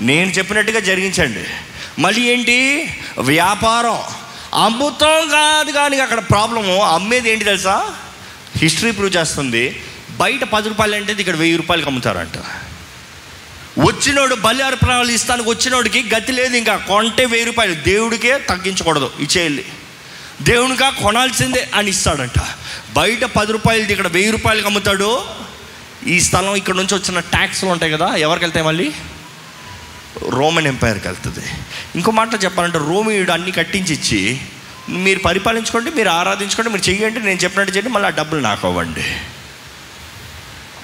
నేను చెప్పినట్టుగా జరిగించండి. మళ్ళీ ఏంటి? వ్యాపారం. అమ్ముతాం కాదు కానీ అక్కడ ప్రాబ్లము. అమ్మేది ఏంటి తెలుసా? హిస్టరీ ప్రూవ్ చేస్తుంది. బయట పది రూపాయలు అంటే ఇక్కడ వెయ్యి రూపాయలకి అమ్ముతారంట. వచ్చినోడు బలి అర్పణాలు ఇస్తానికి వచ్చినోడికి గతి లేదు ఇంకా. కొంటే వెయ్యి రూపాయలు. దేవుడికే తగ్గించకూడదు. ఇచ్చేయాలి దేవునిగా కొనాల్సిందే అని ఇస్తాడంట. బయట పది రూపాయలది ఇక్కడ వెయ్యి రూపాయలకి అమ్ముతాడు. ఈ స్థలం ఇక్కడ నుంచి వచ్చిన ట్యాక్స్లు ఉంటాయి కదా ఎవరికి వెళ్తాయి మళ్ళీ? రోమన్ ఎంపైర్కి వెళ్తుంది. ఇంకో మాట చెప్పాలంటే రోమియుడు అన్ని కట్టించి ఇచ్చి మీరు పరిపాలించుకోండి మీరు ఆరాధించుకోండి మీరు చెయ్యండి నేను చెప్పినట్టు చేయండి మళ్ళీ ఆ డబ్బులు నాకు అవ్వండి.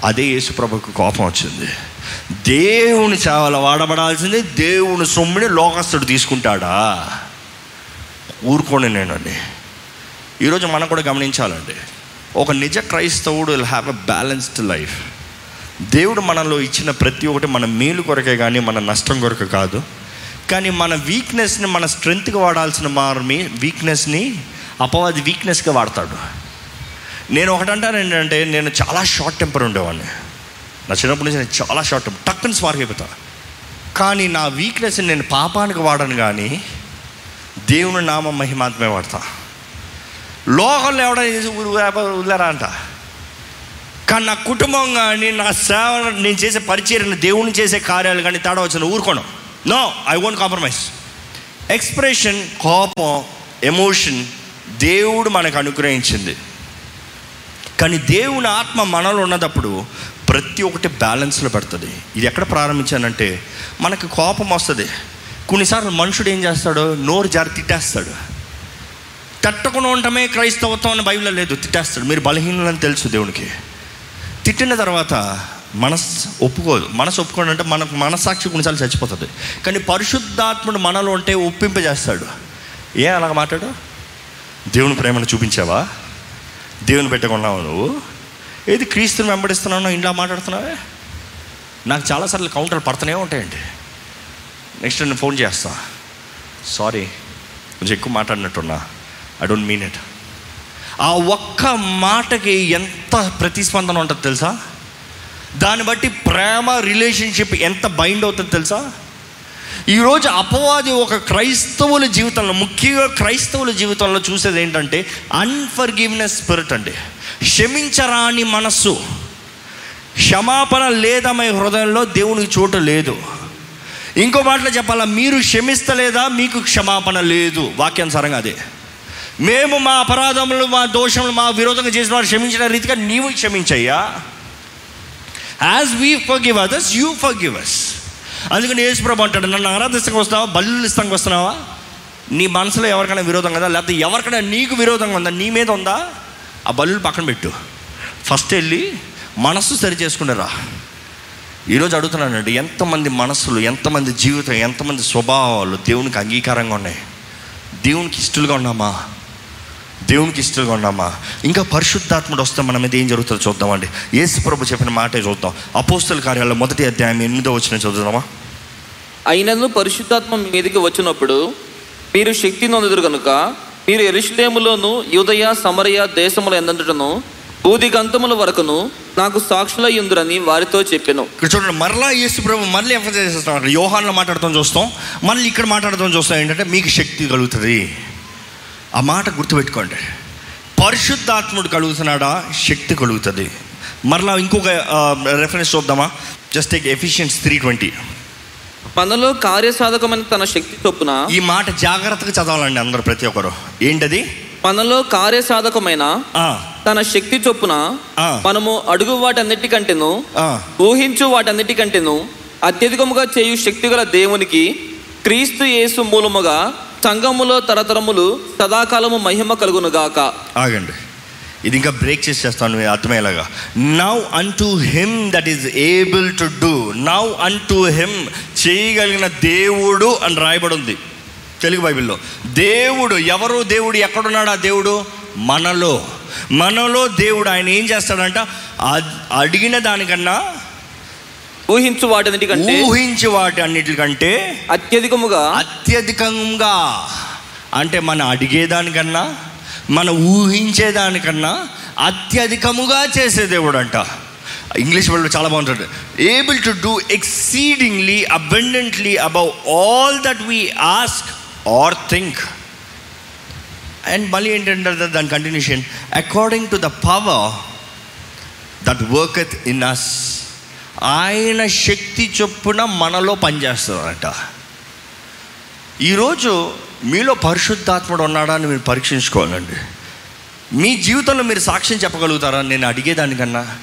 అదే యేసుప్రభుకు కోపం వచ్చింది. దేవుని సేవలు వాడబడాల్సింది దేవుని సొమ్ముని లోకస్తుడు తీసుకుంటాడా? ఊరుకోండి నేనండి. ఈరోజు మనం కూడా గమనించాలండి. ఒక నిజ క్రైస్తవుడు will have a balanced life దేవుడు మనలో ఇచ్చిన ప్రతి ఒక్కటి మన మేలు కొరకే కానీ మన నష్టం కొరకు కాదు. కానీ మన వీక్నెస్ని మన స్ట్రెంగ్త్గా వాడాల్సిన మార్మి వీక్నెస్ని అపవాది వీక్నెస్గా వాడతాడు. నేను ఒకటి అంటాను ఏంటంటే నేను చాలా షార్ట్ టెంపర్ ఉండేవాడిని. నా చిన్నప్పటి నుంచి నేను చాలా షార్ట్ టెంపర్ టక్కుని స్పార్క్ కానీ నా వీక్నెస్ నేను పాపానికి వాడను కానీ దేవుని నామ మహిమాత్మే వాడతా. లోకంలో ఎవడైనా వదిలేరా అంట? కానీ నా కుటుంబం కానీ నా సేవ నేను చేసే పరిచయం దేవుని చేసే కార్యాలు కానీ తేడా వచ్చిన ఊరుకోను. No I won't compromise expression కోపం ఎమోషన్ దేవుడు మనకు అనుగ్రహించింది. కానీ దేవుని ఆత్మ మనలో ఉన్నదప్పుడు ప్రతి ఒక్కటి బ్యాలెన్స్లో పెడుతుంది. ఇది ఎక్కడ ప్రారంభించానంటే మనకు కోపం వస్తుంది. కొన్నిసార్లు మనుషుడు ఏం చేస్తాడు? నోరు జారి తిట్టేస్తాడు. తట్టకుండా ఉండటమే క్రైస్తవత్వం అని బైబిల్లో లేదు. తిట్టేస్తాడు. మీరు బలహీనులని తెలుసు దేవునికి. తిట్టిన తర్వాత మనస్సు ఒప్పుకోదు. మనసు ఒప్పుకోడు అంటే మనకు మనస్సాక్షి కొన్నిసార్లు చచ్చిపోతుంది. కానీ పరిశుద్ధాత్ముడు మనలో ఉంటే ఒప్పింపజేస్తాడు. ఏ అలాగ మాట్లాడు? దేవుని ప్రేమను చూపించావా? దేవుని పెట్టకున్నావు నువ్వు? ఏది క్రీస్తుని వెంబడిస్తున్నావు ఇంట్లో మాట్లాడుతున్నావే? నాకు చాలాసార్లు కౌంటర్లు పడుతూనే ఉంటాయండి. నెక్స్ట్ నేను ఫోన్ చేస్తా. సారీ కొంచెం ఎక్కువ మాట్లాడినట్టున్నా. ఐ డోంట్ మీన్ ఇట్ ఆ ఒక్క మాటకి ఎంత ప్రతిస్పందన ఉంటుంది తెలుసా? దాన్ని బట్టి ప్రేమ రిలేషన్షిప్ ఎంత బైండ్ అవుతుంది తెలుసా? ఈరోజు అపవాది ఒక క్రైస్తవుల జీవితంలో ముఖ్యంగా క్రైస్తవుల జీవితంలో చూసేది ఏంటంటే అన్ఫర్గివ్నెస్ స్పిరిట్ అండి. క్షమించరాని మనస్సు. క్షమాపణ లేదమే హృదయంలో దేవునికి చోటు లేదు. ఇంకో మాటలో చెప్పాలా మీరు క్షమిస్తలేదా? మీకు క్షమాపణ లేదు. వాక్యానుసారంగా అదే. మేము మా అపరాధములు మా దోషములు మా విరోధంగా చేసిన వారు క్షమించిన రీతిగా నీవు క్షమించయ్యా. As we forgive others you forgive us అందుకని యేసుప్రభు అంటాడు నన్ను ఆరాధిస్తానికి వస్తున్నావా? బల్లు ఇస్తానికి వస్తున్నావా? నీ మనసులో ఎవరికైనా విరోధం కదా? లేకపోతే ఎవరికైనా నీకు విరోధంగా ఉందా? నీ మీద ఉందా? ఆ బల్లులు పక్కన పెట్టు. ఫస్ట్ వెళ్ళి మనస్సు సరి చేసుకున్నారా ఈరోజు అడుగుతున్నానండి ఎంతమంది మనసులు ఎంతమంది జీవితం ఎంతమంది స్వభావాలు దేవునికి అంగీకారంగా ఉన్నాయి? దేవునికి ఇష్టలుగా ఉన్నామా? దేవునికి ఇష్టలుగా ఉన్నామా? ఇంకా పరిశుద్ధాత్ముడు వస్తే మన మీద ఏం జరుగుతుందో చూద్దామండి. యేసు ప్రభు చెప్పిన మాటే చూద్దాం. అపోస్తుల కార్యాలయం మొదటి అధ్యాయం ఎనిమిదో వచ్చిన చదువుదామా? అయినను పరిశుద్ధాత్మ మీదకి వచ్చినప్పుడు మీరు శక్తి నొందుదురు కనుక మీరు ఎరుషులేములోను యూదయ సమరయ దేశముల ఎందంతటను బూదిగంతముల వరకును నాకు సాక్షులై ఉందిరని వారితో చెప్పెను. ఇక్కడ చూడండి మరలా యేసు ప్రభు మళ్ళీ ఎంఫసైజ్ చేస్తాం అక్కడ యోహాన్లో మాట్లాడతాం చూస్తాం. మళ్ళీ ఇక్కడ మాట్లాడతాం చూస్తాం. ఏంటంటే మీకు శక్తి కలుగుతుంది. ఆ మాట గుర్తుపెట్టుకోండి. పరిశుద్ధాత్ముడు కలుగుతున్నాడా? శక్తి కలుగుతుంది. మరలా ఇంకొక రెఫరెన్స్ చూద్దామా? Just take Ephesians three twenty మనలో కార్యసాధకమైన తన శక్తి చొప్పున ఈ మాట జాగ్రత్తగా చదవాలండి అందరూ ప్రతి ఒక్కరు. ఏంటది? మనలో కార్యసాధకమైన తన శక్తి చొప్పున. మనము అడుగు వాటన్నిటికంటేను ఊహించు వాటన్నిటికంటేను అత్యధికముగా చేయు శక్తిగల దేవునికి క్రీస్తు యేసు మూలముగా సంఘములో తరతరములు సదాకాలము మహిమ కలుగునుగాక. ఆగండి. ఇది ఇంకా బ్రేక్ చేసి చేస్తాను అర్థమయ్యేలాగా now unto him that is able to do now unto him చేయగలిగిన దేవుడు అని రాయబడి ఉంది తెలుగు బైబిల్లో. దేవుడు ఎవరు దేవుడు ఎక్కడున్నాడు ఆ దేవుడు? మనలో. మనలో దేవుడు ఆయన ఏం చేస్తాడంట? అడిగిన దానికన్నా ఊహించు వాటన్నిటికంటే ఊహించి వాటి అన్నిటికంటే అత్యధికముగా అత్యధికంగా అంటే మన అడిగేదానికన్నా మన ఊహించేదానికన్నా అత్యధికముగా చేసే దేవుడు అంట ఇంగ్లీష్ వాళ్ళు చాలా బాగుంటుంది. Able to do exceedingly abundantly above all that we ask or think and మళ్ళీ ఏంటంటే దాని continuation according to the power that worketh in us ఆయన శక్తి చొప్పున మనలో పనిచేస్తుందంట ఈరోజు మీలో పరిశుద్ధాత్ముడు ఉన్నాడా అని మీరు పరీక్షించుకోవాలండి. మీ జీవితంలో మీరు సాక్ష్యం చెప్పగలుగుతారా? నేను అడిగేదానికన్నా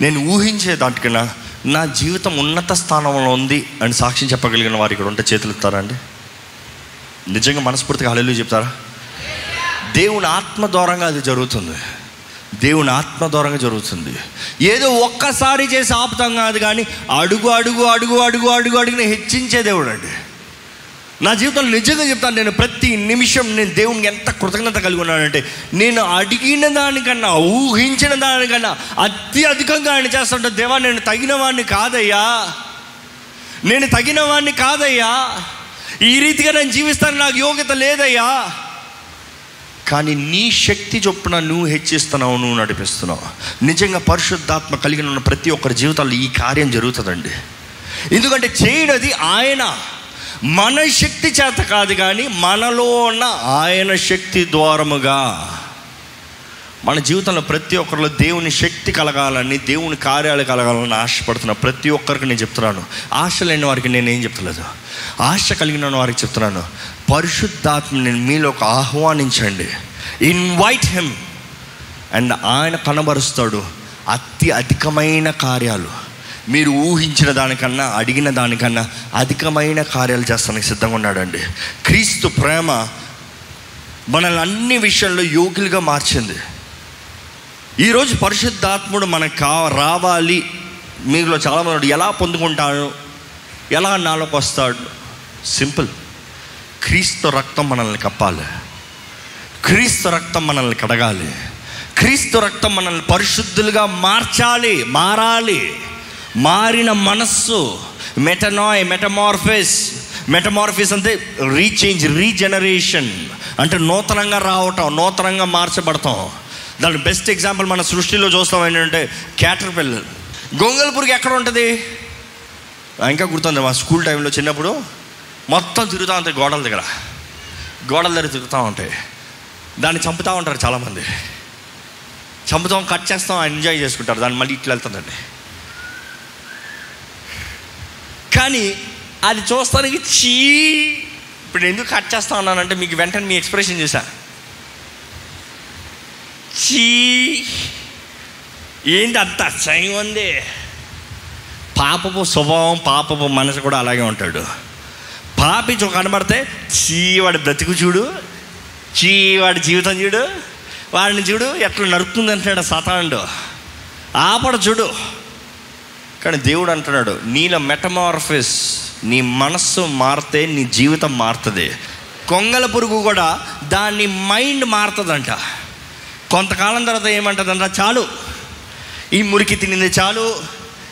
నేను ఊహించే దానికన్నా నా జీవితం ఉన్నత స్థానంలో ఉంది అని సాక్ష్యం చెప్పగలిగిన వారు ఇక్కడ ఉంటే చేతులు ఇస్తారండి అండి? నిజంగా మనస్ఫూర్తిగా హల్లెలూయా చెప్తారా? దేవుని ఆత్మ ద్వారంగా అది జరుగుతుంది. దేవుని ఆత్మ దూరంగా జరుగుతుంది. ఏదో ఒక్కసారి చేసి ఆపుతాం కాదు కానీ అడుగు అడుగు అడుగు అడుగు అడుగు అడుగుని హెచ్చించే దేవుడు అండి. నా జీవితంలో నిజంగా చెప్తాను నేను ప్రతి నిమిషం నేను దేవునికి ఎంత కృతజ్ఞత కలిగి ఉన్నానంటే నేను అడిగిన దానికన్నా ఊహించిన దానికన్నా అత్యధికంగా ఆయన చేస్తుంటే దేవా నేను తగిన వాడిని కాదయ్యా. నేను తగిన వాడిని కాదయ్యా. ఈ రీతిగా నేను జీవిస్తాను నాకు యోగ్యత లేదయ్యా. కానీ నీ శక్తి చొప్పున నువ్వు హెచ్చిస్తున్నావు నువ్వు నడిపిస్తున్నావు. నిజంగా పరిశుద్ధాత్మ కలిగిన ఉన్న ప్రతి ఒక్కరి జీవితాల్లో ఈ కార్యం జరుగుతుందండి. ఎందుకంటే చేయడది ఆయన. మన శక్తి చేత కాదు కానీ మనలో ఉన్న ఆయన శక్తి ద్వారముగా. మన జీవితంలో ప్రతి ఒక్కరిలో దేవుని శక్తి కలగాలని దేవుని కార్యాలు కలగాలని ఆశపడుతున్న ప్రతి ఒక్కరికి నేను చెప్తున్నాను. ఆశ లేని వారికి నేను ఏం చెప్తలేదు. ఆశ కలిగిన వారికి చెప్తున్నాను. పరిశుద్ధాత్మని మీలోకి ఆహ్వానించండి. ఇన్వైట్ హిమ్ అండ్ ఆయన కనబరుస్తాడు. అతి అధికమైన కార్యాలు. మీరు ఊహించిన దానికన్నా అడిగిన దానికన్నా అధికమైన కార్యాలు చేస్తానికి సిద్ధంగా ఉన్నాడండి. క్రీస్తు ప్రేమ మనల్ని అన్ని విషయంలో యోగులుగా మార్చింది. ఈరోజు పరిశుద్ధాత్ముడు మనకు కా రావాలి. మీలో చాలామంది ఎలా పొందుకుంటాడు? ఎలా నాలోకి వస్తాడు? సింపుల్ క్రీస్తు రక్తం మనల్ని కప్పాలి. క్రీస్తు రక్తం మనల్ని కడగాలి. క్రీస్తు రక్తం మనల్ని పరిశుద్ధులుగా మార్చాలి మారాలి. మారిన మనస్సు మెటనాయ్ మెటమార్ఫిస్ మెటమార్ఫిస్ అంటే రీచేంజ్ రీజనరేషన్ అంటే నూతనంగా రావటం నూతనంగా మార్చబడతాం దాని బెస్ట్ ఎగ్జాంపుల్ మన సృష్టిలో చూస్తాం ఏంటంటే క్యాటర్ పిల్లలు గొంగల్ పురుగు ఎక్కడ ఉంటుంది? ఇంకా గుర్తుంది? మా స్కూల్ టైంలో చిన్నప్పుడు మొత్తం తిరుగుతూ ఉంటాయి గోడల దగ్గర. గోడల దగ్గర తిరుగుతూ ఉంటాయి దాన్ని చంపుతూ ఉంటారు చాలామంది. చంపుతాం కట్ చేస్తాం ఎంజాయ్ చేసుకుంటారు. దాన్ని మళ్ళీ ఇట్లా వెళ్తుందండి. కానీ అది చూస్తానికి చీ. ఇప్పుడు ఎందుకు కట్ చేస్తా ఉన్నానంటే మీకు వెంటనే మీ ఎక్స్ప్రెషన్ చేశా చీ. ఏంటి అంత అసహ్యం ఉంది? పాపపు స్వభావం పాపపు మనసు కూడా అలాగే ఉంటాడు. పాపి చూ కనబడితే చీవాడు బ్రతుకు చూడు చీవాడి జీవితం చూడు వాడిని చూడు ఎట్లా నరుకుతుంది అంటున్నాడు సతానుడు. ఆపడ చూడు. కానీ దేవుడు అంటున్నాడు నీలో మెటమార్ఫిస్ నీ మనస్సు మారితే నీ జీవితం మారుతుంది. కొంగల పురుగు కూడా దాన్ని మైండ్ మారుతుందంట. కొంతకాలం తర్వాత ఏమంటుందంట చాలు. ఈ మురికి తినింది చాలు.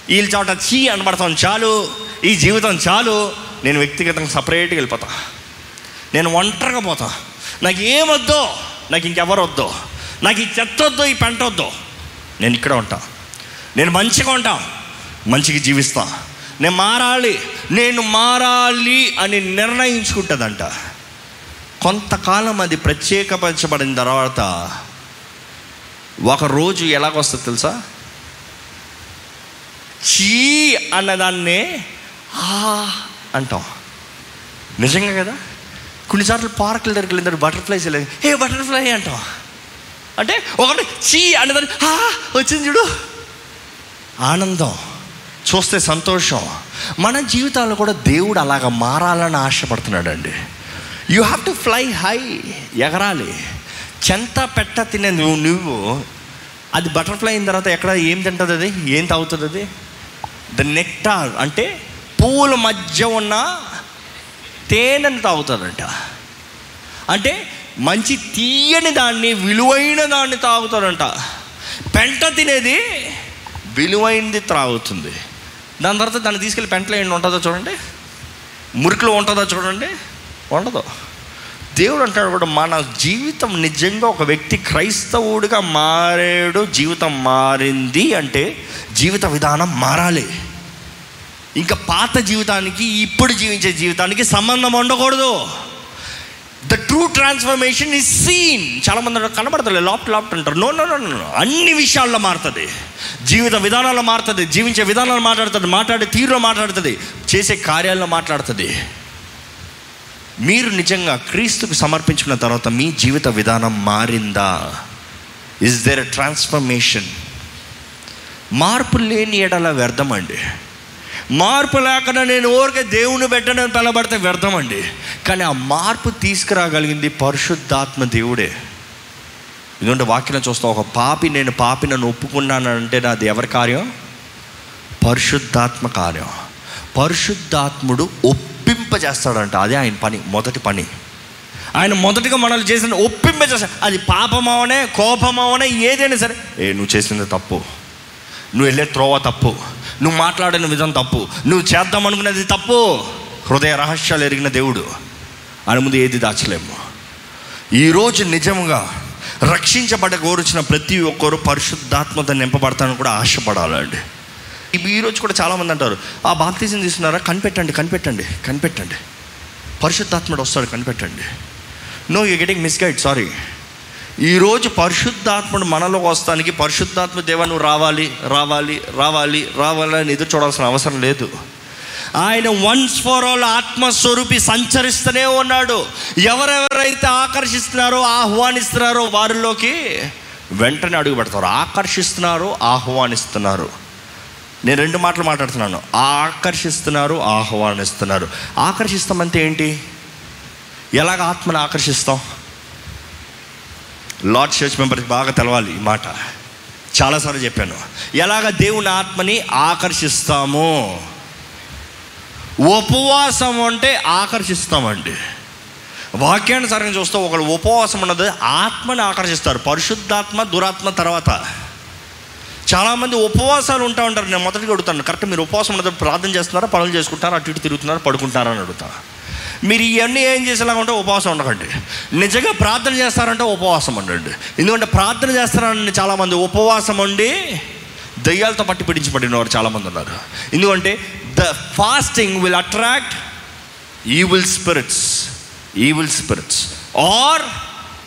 వీళ్ళ చోట చీ అనబడతాం చాలు. ఈ జీవితం చాలు. నేను వ్యక్తిగతంగా సపరేట్గా వెళ్ళిపోతా. నేను ఒంటరిగా పోతా. నాకు ఏమొద్దో నాకు ఇంకెవరు వద్దో నాకు ఈ చెత్త వద్దో ఈ పెంట వద్దో నేను ఇక్కడ ఉంటా. నేను మంచిగా ఉంటా మంచిగా జీవిస్తా. నేను మారాలి నేను మారాలి అని నిర్ణయించుకుంటుందంట. కొంతకాలం అది ప్రత్యేకపరచబడిన తర్వాత ఒక రోజు ఎలాగొస్తుంది తెలుసా? చీ అన్నదాన్నే ఆ అంటాం. నిజంగా కదా? కొన్నిసార్లు పార్కుల దగ్గరికి వెళ్ళిన బటర్ఫ్లైస్ వెళ్ళి ఏ బటర్ఫ్లై అంటాం. అంటే ఒకటి చీ అంటే ఆ వచ్చింది చూడు. ఆనందం చూస్తే సంతోషం. మన జీవితాల్లో కూడా దేవుడు అలాగ మారాలని ఆశపడుతున్నాడు అండి you have to fly high ఎగరాలి. చెంత పెట్ట తినే నువ్వు నువ్వు అది బటర్ఫ్లై అయిన తర్వాత ఎక్కడ ఏం తింటుంది అది ఏం తాగుతుంది అది ద నెక్టార్ అంటే పువ్వుల మధ్య ఉన్న తేనెను తాగుతారంట. అంటే మంచి తీయని దాన్ని విలువైన దాన్ని తాగుతాడంట పెంట తినేది విలువైనది త్రాగుతుంది. దాని తర్వాత దాన్ని తీసుకెళ్ళి పెంటలో ఏంటి ఉంటుందో చూడండి. మురికిలో ఉంటుందో చూడండి. ఉండదు. దేవుడు అంటాడు కూడా మన జీవితం నిజంగా ఒక వ్యక్తి క్రైస్తవుడిగా మారాడు జీవితం మారింది అంటే జీవిత విధానం మారాలి. ఇంకా పాత జీవితానికి ఇప్పుడు జీవించే జీవితానికి సంబంధం ఉండకూడదు. The true transformation is seen చాలా మంది కనబడతలే లాప్ట్ లాప్ట్ అంటారు. నో నో నో నో అన్ని విషయాల్లో మారుతుంది. జీవిత విధానాల్లో మారుతుంది జీవించే విధానాలు మాట్లాడుతుంది మాట్లాడే తీరులో మాట్లాడుతుంది చేసే కార్యాల్లో మాట్లాడుతుంది. మీరు నిజంగా క్రీస్తుకు సమర్పించుకున్న తర్వాత మీ జీవిత విధానం మారిందా? ఇస్ దేర్ ట్రాన్స్ఫర్మేషన్ మార్పు లేని ఎడల వ్యర్థం అండి. మార్పు లేకుండా నేను ఊరికే దేవుని పెట్టడం పిలబడితే వ్యర్థం అండి కానీ ఆ మార్పు తీసుకురాగలిగింది పరిశుద్ధాత్మ దేవుడే. ఎందుకంటే వాక్యం చూస్తాం ఒక పాపి నేను పాపి నన్ను ఒప్పుకున్నానంటే నాది ఎవరి కార్యం? పరిశుద్ధాత్మ కార్యం. పరిశుద్ధాత్ముడు ఒప్పింపజేస్తాడంట. అదే ఆయన పని మొదటి పని. ఆయన మొదటిగా మనల్ని చేసిన ఒప్పింపజేస్తాడు. అది పాపమవనే కోపమవనే ఏదైనా సరే. ఏ నువ్వు చేసింది తప్పు. నువ్వు వెళ్ళే త్రోవ తప్పు. నువ్వు మాట్లాడిన విధం తప్పు. నువ్వు చేద్దాం అనుకున్నది తప్పు. హృదయ రహస్యాలు ఎరిగిన దేవుడు. ఆయన ముందు ఏది దాచలేము. ఈరోజు నిజంగా రక్షించబడ్డ కోరుచిన ప్రతి ఒక్కరు పరిశుద్ధాత్మత నింపబడతానని కూడా ఆశపడాలండి. ఈరోజు కూడా చాలామంది అంటారు ఆ బాప్తీసం తీసుకున్నారా? కనిపెట్టండి కనిపెట్టండి కనిపెట్టండి. పరిశుద్ధాత్ముడు వస్తాడు కనిపెట్టండి. No you getting misguide sorry ఈరోజు పరిశుద్ధాత్ముడు మనలోకి వస్తానికి పరిశుద్ధాత్మ దేవ నువ్వు రావాలి రావాలి రావాలి రావాలి అని ఎదురు చూడాల్సిన అవసరం లేదు. ఆయన వన్స్ ఫర్ ఆల్ ఆత్మస్వరూపి సంచరిస్తూనే ఉన్నాడు. ఎవరెవరైతే ఆకర్షిస్తున్నారో ఆహ్వానిస్తున్నారో వారిలోకి వెంటనే అడుగు పెడతారు. ఆకర్షిస్తున్నారు ఆహ్వానిస్తున్నారు. నేను రెండు మాటలు మాట్లాడుతున్నాను. ఆకర్షిస్తున్నారు ఆహ్వానిస్తున్నారు. ఆకర్షిస్తామంటే ఏంటి? ఎలాగ ఆత్మను ఆకర్షిస్తాం? లార్డ్ చర్చ్ మెంబర్కి బాగా తెలవాలి ఈ మాట. చాలాసార్లు చెప్పాను. ఎలాగ దేవుని ఆత్మని ఆకర్షిస్తాము? ఉపవాసం అంటే ఆకర్షిస్తామండి. వాక్యానుసారంగా చూస్తే ఒకరు ఉపవాసం ఉన్నది ఆత్మని ఆకర్షిస్తారు. పరిశుద్ధాత్మ దురాత్మ తర్వాత. చాలామంది ఉపవాసాలు ఉంటా ఉంటారు. నేను మొదటిగా అడుగుతాను. కరెక్ట్ మీరు ఉపవాసం ఉన్నది ప్రార్థన చేస్తున్నారా? పనులు చేసుకుంటారా అటు ఇటు తిరుగుతున్నారా? పడుకుంటారా అని అడుగుతా. మీరు ఇవన్నీ ఏం చేసేలాగా ఉంటే ఉపవాసం ఉండకండి. నిజంగా ప్రార్థన చేస్తారంటే ఉపవాసం ఉండండి. ఎందుకంటే ప్రార్థన చేస్తారని చాలామంది ఉపవాసం ఉండి దయ్యాలతో పట్టి పిడించబడిన వారు చాలామంది ఉన్నారు. ఎందుకంటే the fasting will attract evil spirits. Evil spirits. Or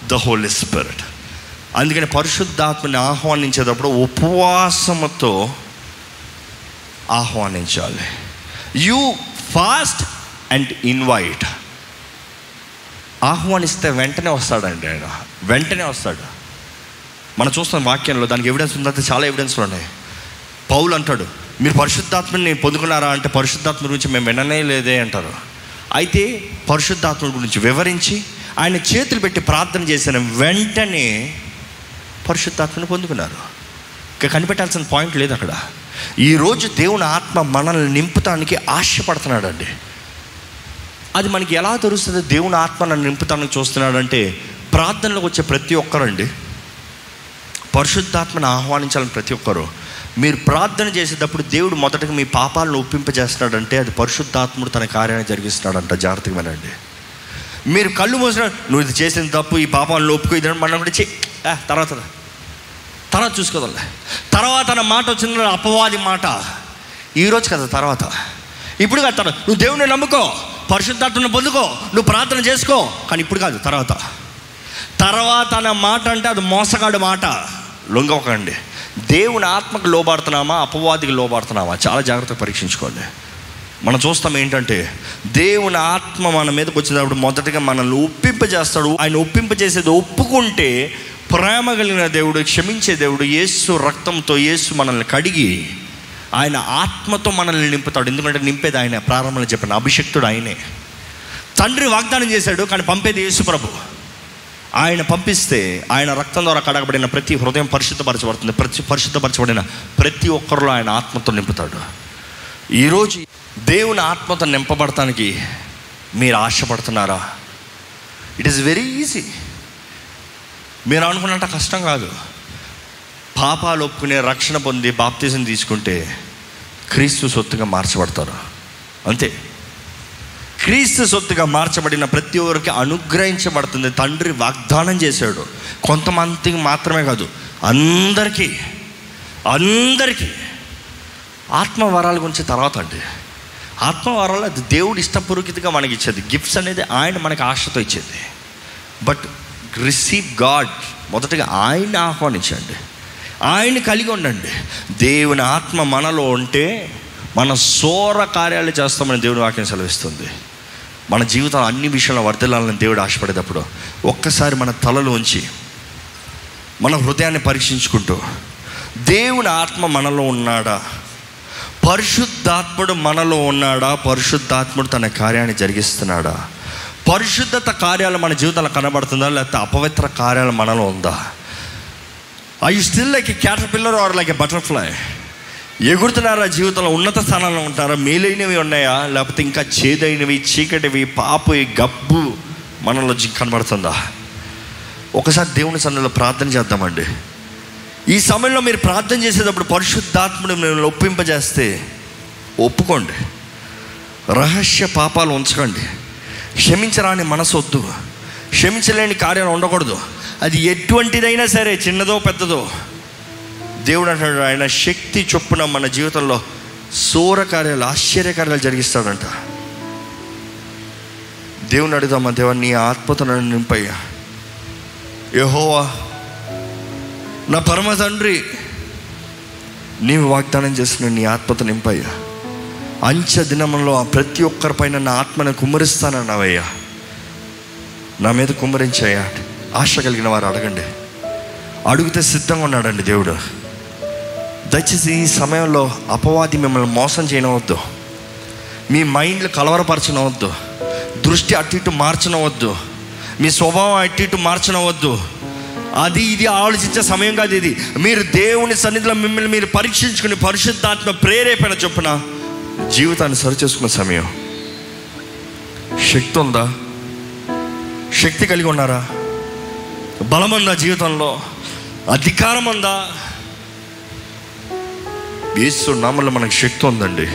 the holy spirit. అందుకని పరిశుద్ధాత్మని ఆహ్వానించేటప్పుడు ఉపవాసముతో ఆహ్వానించాలి. యూ ఫాస్ట్ అండ్ ఇన్వైట్ ఆహ్వానిస్తే వెంటనే వస్తాడండి ఆయన. వెంటనే వస్తాడు. మనం చూస్తాం వాక్యంలో దానికి ఎవిడెన్స్ ఉందంటే చాలా ఎవిడెన్స్లు ఉన్నాయి. పౌలు అంటాడు మీరు పరిశుద్ధాత్మని పొందుకున్నారా? అంటే పరిశుద్ధాత్మ గురించి మేము విననే లేదే అంటారు. అయితే పరిశుద్ధాత్మ గురించి వివరించి ఆయన చేతులు పెట్టి ప్రార్థన చేసిన వెంటనే పరిశుద్ధాత్మను పొందుకున్నారు. ఇక కనిపెట్టాల్సిన పాయింట్ లేదు అక్కడ. ఈరోజు దేవుని ఆత్మ మనల్ని నింపుతానికి ఆశపడుతున్నాడండి. అది మనకి ఎలా తెలుస్తుంది? దేవుని ఆత్మ నన్ను చూస్తున్నాడంటే ప్రార్థనలోకి వచ్చే ప్రతి ఒక్కరండి. పరిశుద్ధాత్మను ఆహ్వానించాలని ప్రతి ఒక్కరు. మీరు ప్రార్థన చేసేటప్పుడు దేవుడు మొదటగా మీ పాపాలను ఒప్పింపజేస్తున్నాడంటే అది పరిశుద్ధాత్ముడు తన కార్యాన్ని జరిగిస్తున్నాడంట. జాగ్రత్తగా వినండి. మీరు కళ్ళు మూసిన నువ్వు ఇది చేసిన తప్పు ఈ పాపాలను ఒప్పుకో ఇది మనం చే తర్వాత తర్వాత చూసుకోదలే. తర్వాత నా మాట వచ్చిన అపవాది మాట. ఈరోజు కదా తర్వాత. ఇప్పుడు కదా నువ్వు దేవుడిని నమ్ముకో. పరిశుద్ధాత్మను పొందుకో. నువ్వు ప్రార్థన చేసుకో. కానీ ఇప్పుడు కాదు తర్వాత. తర్వాత అన్న మాట అంటే అది మోసగాడు మాట. లొంగకండి. దేవుని ఆత్మకు లోబాడుతున్నామా? అపవాదికి లోబాడుతున్నామా? చాలా జాగ్రత్తగా పరీక్షించుకోండి. మనం చూస్తాం ఏంటంటే దేవుని ఆత్మ మన మీదకి వచ్చినప్పుడు మొదటగా మనల్ని ఒప్పింపజేస్తాడు. ఆయన ఒప్పింపజేసేది ఒప్పుకుంటే ప్రేమ కలిగిన దేవుడు క్షమించే దేవుడు యేసు రక్తంతో యేసు మనల్ని కడిగి ఆయన ఆత్మతో మనల్ని నింపుతాడు. ఎందుకంటే నింపేది ఆయన. ప్రారంభంలో చెప్పిన అభిషక్తుడు ఆయనే. తండ్రి వాగ్దానం చేశాడు కానీ పంపేది యేసుప్రభు ఆయన పంపిస్తే ఆయన రక్తం ద్వారా కడగబడిన ప్రతి హృదయం పరిశుద్ధపరచబడుతుంది. ప్రతి పరిశుద్ధపరచబడిన ప్రతి ఒక్కరిలో ఆయన ఆత్మతో నింపుతాడు. ఈరోజు దేవుని ఆత్మతో నింపబడటానికి మీరు ఆశపడుతున్నారా? ఇట్ ఈస్ వెరీ ఈజీ మీరు అనుకున్నంత కష్టం కాదు. పాపాలు ఒప్పుకునే రక్షణ పొంది బాప్తిజం తీసుకుంటే క్రీస్తు సొత్తుగా మార్చబడతారు. అంతే. క్రీస్తు సొత్తుగా మార్చబడిన ప్రతి ఒక్కరికి అనుగ్రహించబడుతుంది. తండ్రి వాగ్దానం చేశాడు. కొంతమందికి మాత్రమే కాదు అందరికీ అందరికీ. ఆత్మవరాల గురించి తర్వాత అండి. ఆత్మవరాలు అది దేవుడు ఇష్టపూర్వకతగా మనకి ఇచ్చేది. గిఫ్ట్స్ అనేది ఆయన మనకి ఆశతో ఇచ్చేది. బట్ రిసీవ్ గాడ్ మొదటగా ఆయన్ని ఆహ్వానించండి. ఆయన కలిగి ఉండండి. దేవుని ఆత్మ మనలో ఉంటే మన సోర కార్యాలు చేస్తామని దేవుని వాక్యం సెలవిస్తుంది. మన జీవితం అన్ని విషయంలో వర్ధిల్లాలని దేవుడు ఆశపడేటప్పుడు ఒక్కసారి మన తలలో ఉంచి మన హృదయాన్ని పరీక్షించుకుంటూ దేవుని ఆత్మ మనలో ఉన్నాడా? పరిశుద్ధాత్ముడు మనలో ఉన్నాడా? పరిశుద్ధాత్ముడు తన కార్యాన్ని జరిగిస్తున్నాడా? పరిశుద్ధత కార్యాలు మన జీవితంలో కనబడుతుందా? లేకపోతే అపవిత్ర కార్యాలు మనలో ఉందా? I still like a caterpillar or like a butterfly ఎగురుతున్నారా జీవితంలో ఉన్నత స్థానంలో ఉంటారా? మేలైనవి ఉన్నాయా? లేకపోతే ఇంకా చేదైనవి చీకటివి పాపు గబ్బు మనలో జీ- కనబడుతుందా? ఒకసారి దేవుని సన్నిధిలో ప్రార్థన చేద్దామండి. ఈ సమయంలో మీరు ప్రార్థన చేసేటప్పుడు పరిశుద్ధాత్ముడు మిమ్మల్ని ఒప్పింపజేస్తే ఒప్పుకోండి. రహస్య పాపాలు ఉంచకండి. క్షమించరాని మనసు వద్దు. క్షమించలేని కార్యాలు ఉండకూడదు. అది ఎటువంటిదైనా సరే చిన్నదో పెద్దదో. దేవుడు అంటాడు ఆయన శక్తి చొప్పున మన జీవితంలో సూర కార్యాలు ఆశ్చర్యకార్యాలు జరిగిస్తాడంట. దేవుని అడుగుదామా దేవా నీ ఆత్మతో నన్ను నింపయ్యా. యహోవా నా పరమ తండ్రి నీవు వాగ్దానం చేసిన నీ ఆత్మతో నింపయ్యా. అంచె దినములో ఆ ప్రతి ఒక్కరిపైన నా ఆత్మను కుమ్మరిస్తానన్నావయ్యా. నా మీద కుమ్మరించయ్యా ఆశ కలిగిన వారు అడగండి. అడిగితే సిద్ధంగా ఉన్నాడండి దేవుడు. దయచేసి ఈ సమయంలో అపవాది మిమ్మల్ని మోసం చేయనవద్దు. మీ మైండ్లు కలవరపరచనవద్దు. దృష్టి అటు ఇటు మార్చనవద్దు. మీ స్వభావం అటు ఇటు మార్చనవద్దు. అది ఇది ఆలోచించే సమయం కాదు ఇది. మీరు దేవుని సన్నిధిలో మిమ్మల్ని మీరు పరీక్షించుకుని పరిశుద్ధాత్మ ప్రేరేపణ చొప్పున జీవితాన్ని సరిచేసుకునే సమయం. శక్తి ఉందా? శక్తి కలిగి ఉన్నారా? బలముందా జీవితంలో? అధికారం ఉందా యేసు నామంలో మనకు శక్తి ఉందండి.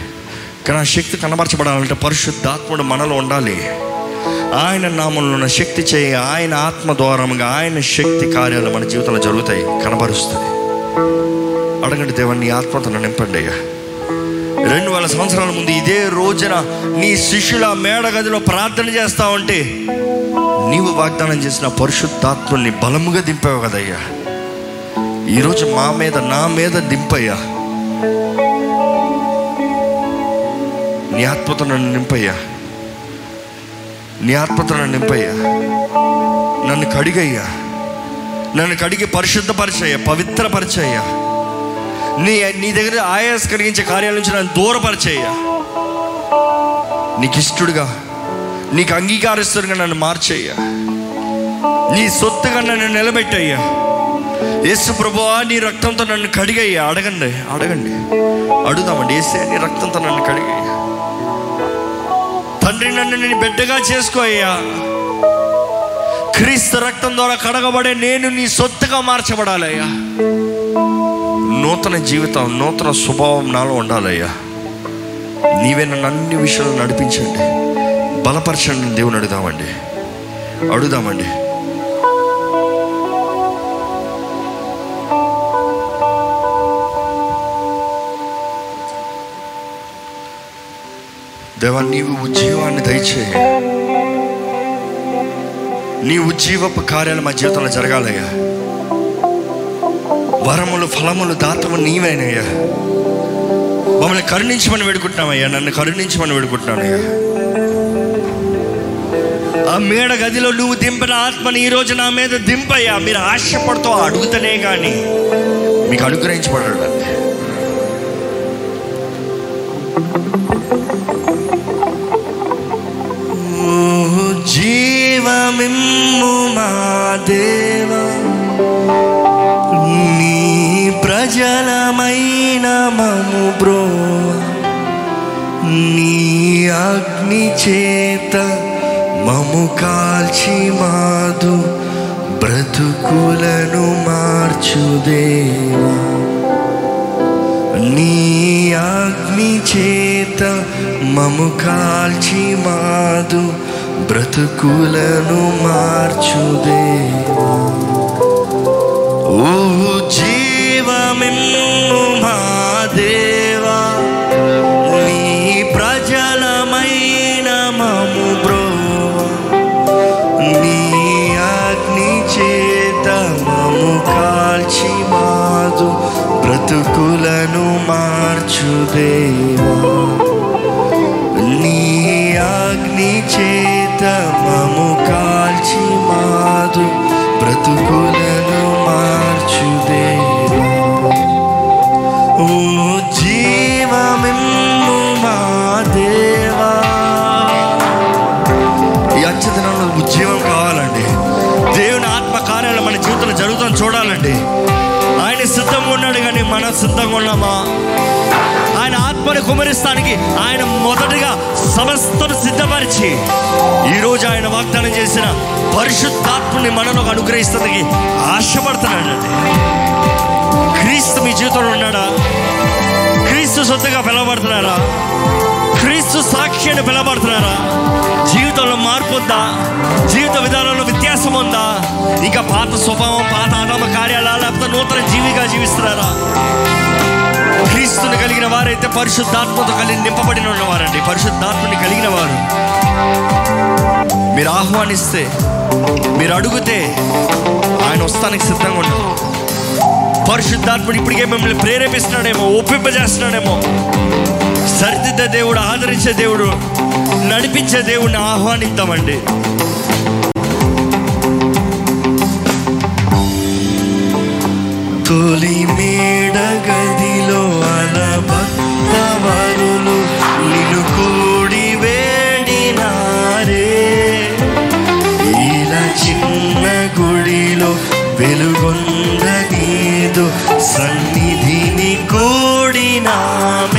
కానీ ఆ శక్తి కనబరచబడాలంటే పరిశుద్ధాత్ముడు మనలో ఉండాలి. ఆయన నామంలో ఉన్న శక్తి చేయి ఆయన ఆత్మ ద్వారముగా ఆయన శక్తి కార్యాలు మన జీవితంలో జరుగుతాయి కనబరుస్తాయి. అడగండి దేవాన్ని ఆత్మతను నింపండి అయ్యా. రెండు వేల సంవత్సరాల ముందు ఇదే రోజున నీ శిష్యుల మేడ గదిలో ప్రార్థన చేస్తా ఉంటే నీవు వాగ్దానం చేసిన పరిశుద్ధాత్మల్ని బలముగా దింపావు కదయ్యా. ఈరోజు మా మీద నా మీద దింపయ్యా. నీ ఆత్మతో నన్ను నింపయ్యా. నీ ఆత్మతో నన్ను నింపయ్యా. నన్ను కడిగయ్యా. నన్ను కడిగి పరిశుద్ధపరిచయ్యా పవిత్రపరిచయ్యా. నీ నీ దగ్గర ఆయాస్ కలిగించే కార్యాల నుంచి నన్ను దూరపరిచయ్యా. నీకు ఇష్టడుగా నీకు అంగీకారిస్తుగా నన్ను మార్చేయ్యా. నీ సొత్తుగా నన్ను నిలబెట్టయ్యా. యేసు ప్రభువా నీ రక్తంతో నన్ను కడిగయ్యా. అడగండి అడగండి. అడుగుదామండి ఏసే నీ రక్తంతో నన్ను కడిగయ్యా. తండ్రి నన్ను నేను బిడ్డగా చేసుకో అయ్యా క్రీస్తు రక్తం ద్వారా కడగబడే నేను నీ సొత్తుగా మార్చబడాలయ్యా. నూతన జీవితం నూతన స్వభావం నాలో ఉండాలయ్యా. నీవే నన్ను అన్ని విషయాలు నడిపించండి. బలపరచండి దేవుని అడుగుదామండి. అడుగుదామండి. దేవా నీవు ఉజ్జీవాన్ని దయచేయి. నీ ఉజ్జీవపు కార్యాలు మా జీవితంలో జరగాలయ్యా. వరములు ఫలములు దాతము నీవేనయ్యా. మమ్మల్ని కరుణించమని వేడుకుంటున్నామయ్యా. నన్ను కరుణించమని వేడుకుంటున్నానయ్యా. ఆ మేడ గదిలో నువ్వు దింపిన ఆత్మని ఈ రోజు నా మీద దింపయ్యా. మీరు ఆశపడుతూ అడుగుతనే కానీ. మీకు అనుగ్రహించబడాలి జీవమిమ్ము మా దేవా. నీ ప్రజలమైన మము బ్రో నీ అగ్ని చేత మము కాల్చి మాదు బ్రతుకులను మార్చుదేవా నీ అగ్ని చేత మము కాల్చి మాదు బ్రతుకులను మార్చుదేవా ఓ జీవమిమ్ము మా నన్ను మార్చు దేవా. నీ అగ్ని చేత మము కాల్చి మాదు బ్రతుకులు కుమరిస్తానికి ఆయన మొదటగా సమస్తను సిద్ధపరిచి ఈరోజు ఆయన వాగ్దానం చేసిన పరిశుద్ధాత్మని మనలో అనుగ్రహిస్తానికి ఆశపడుతున్నాడండి క్రీస్తు మీ జీవితంలో ఉన్నాడా? క్రీస్తు సొంతగా పిలవబడుతున్నారా? క్రీస్తు సాక్షి అని పిలవబడుతున్నారా? జీవితంలో మార్పు ఉందా? జీవిత విధానంలో వ్యత్యాసం ఉందా? ఇంకా పాత స్వభావం పాత ఆనామ కార్యాలా లేకపోతే నూతన జీవిగా జీవిస్తున్నారా? క్రీస్తుని కలిగిన వారైతే పరిశుద్ధాత్మతో కలిగి నింపబడిన ఉన్నవారండి. పరిశుద్ధాత్మని కలిగిన వారు. మీరు ఆహ్వానిస్తే మీరు అడిగితే ఆయన వస్తానికి సిద్ధంగా ఉన్నారు పరిశుద్ధాత్ముడు ఇప్పటికే మిమ్మల్ని ప్రేరేపిస్తున్నాడేమో ఒప్పింపజేస్తున్నాడేమో. సరిదిద్దే దేవుడు ఆదరించే దేవుడు నడిపించే దేవుడిని ఆహ్వానిద్దామండి. తొలి మేడ గదిలో అలబత్తవరులు నిన్ను కూడి వేడినారే. ఇలా చిన్న గుడిలో వెలుగొంద నీదు సన్నిధిని కూడినామే.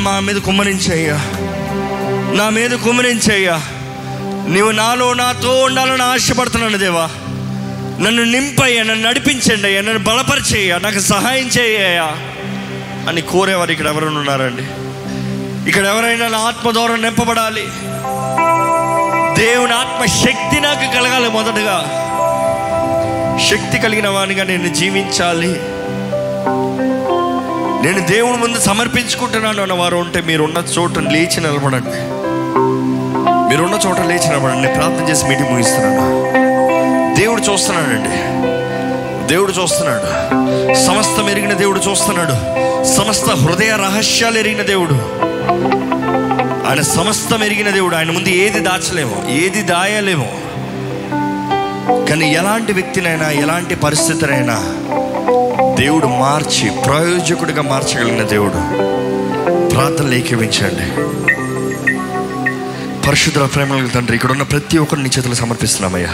మా మీద కుమ్మరించయ్యా. నా మీద కుమ్మరించయ్యా. నీవు నాలో నాతో ఉండాలని ఆశపడుతున్నాను దేవా. నన్ను నింపయ్యా నన్ను నడిపించండి అయ్యా నన్ను బలపరిచేయ్యా నాకు సహాయం చేయ్యా అని కోరేవారు ఇక్కడ ఎవరైనా ఉన్నారండి? ఇక్కడ ఎవరైనా నా ఆత్మ ద్వారా నింపబడాలి? దేవుని ఆత్మ శక్తి నాకు కలగాలి మొదటగా. శక్తి కలిగిన వానిగా నేను జీవించాలి. నేను దేవుని ముందు సమర్పించుకుంటున్నాను అన్న వారు ఉంటే మీరున్న చోట లేచి నిలబడండి. మీరున్న చోట లేచి నిలబడండి. ప్రార్థన చేసి మీటింగ్ ముగిస్తున్నాను. దేవుడు చూస్తున్నాడండి. దేవుడు చూస్తున్నాడు. సమస్తం ఎరిగిన దేవుడు చూస్తున్నాడు. సమస్త హృదయ రహస్యాలు ఎరిగిన దేవుడు. ఆయన సమస్తం ఎరిగిన దేవుడు. ఆయన ముందు ఏది దాచలేము ఏది దాయలేము. కానీ ఎలాంటి వ్యక్తినైనా ఎలాంటి పరిస్థితినైనా దేవుడు మార్చి ప్రయోజకుడిగా మార్చగలిగిన దేవుడు. ప్రార్థనలు ఏకీవించండి పరిశుద్ధ ప్రేమల తండ్రి ఇక్కడ ఉన్న ప్రతి ఒక్కరిని నీ చేతులు సమర్పిస్తున్నామయ్యా.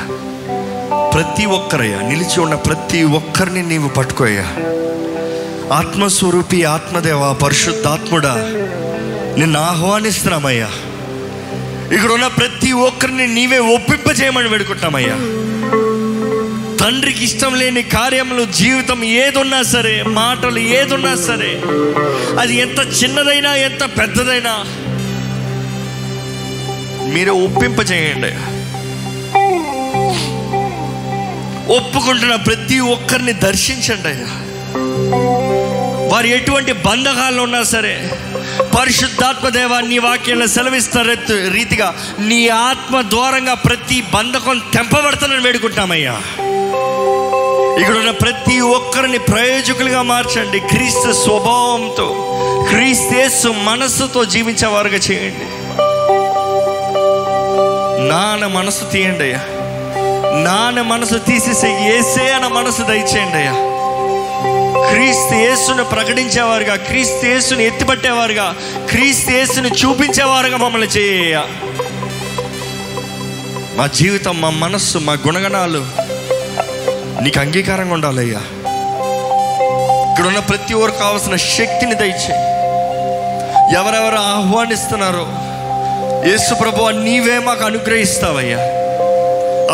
ప్రతి ఒక్కరయ్యా నిలిచి ఉన్న ప్రతి ఒక్కరిని నీవు పట్టుకోయ్యా. ఆత్మస్వరూపి ఆత్మదేవ పరిశుద్ధాత్ముడా నిన్ను ఆహ్వానిస్తున్నామయ్యా. ఇక్కడ ఉన్న ప్రతి ఒక్కరిని నీవే ఒప్పింపజేయమని వేడుకుంటామయ్యా తండ్రికి ఇష్టం లేని కార్యములు జీవితం ఏదున్నా సరే మాటలు ఏదున్నా సరే అది ఎంత చిన్నదైనా ఎంత పెద్దదైనా మీరే ఒప్పింపజేయండి. ఒప్పుకుంటున్న ప్రతి ఒక్కరిని దర్శించండి అయ్యా. వారు ఎటువంటి బంధకాలు ఉన్నా సరే పరిశుద్ధాత్మదేవ నీ వాక్యంలో సెలవిస్తున్న రీతిగా నీ ఆత్మ ద్వారంగా ప్రతి బంధకం తెంపబడతానని వేడుకుంటామయ్యా. ఇక్కడ ఉన్న ప్రతి ఒక్కరిని ప్రయోజకులుగా మార్చండి. క్రీస్తు స్వభావంతో క్రీస్తేసు మనస్సుతో జీవించేవారుగా చేయండి. నాన్న మనసు తీయండి అయ్యా. నాన్న మనసు తీసేసి ఏసే అన్న మనసు దయచేయండి అయ్యా. క్రీస్తు యేసును ప్రకటించేవారుగా క్రీస్తు యేసును ఎత్తిపట్టేవారుగా క్రీస్తు యేసును చూపించేవారుగా మమ్మల్ని చేయ మా జీవితం మా మనస్సు మా గుణగణాలు నీకు అంగీకారంగా ఉండాలయ్యా. ఇక్కడ ఉన్న ప్రతి ఒక్కరు కావాల్సిన శక్తిని దయచే ఎవరెవరు ఆహ్వానిస్తున్నారో యేసు ప్రభు నీవే మాకు అనుగ్రహిస్తావయ్యా.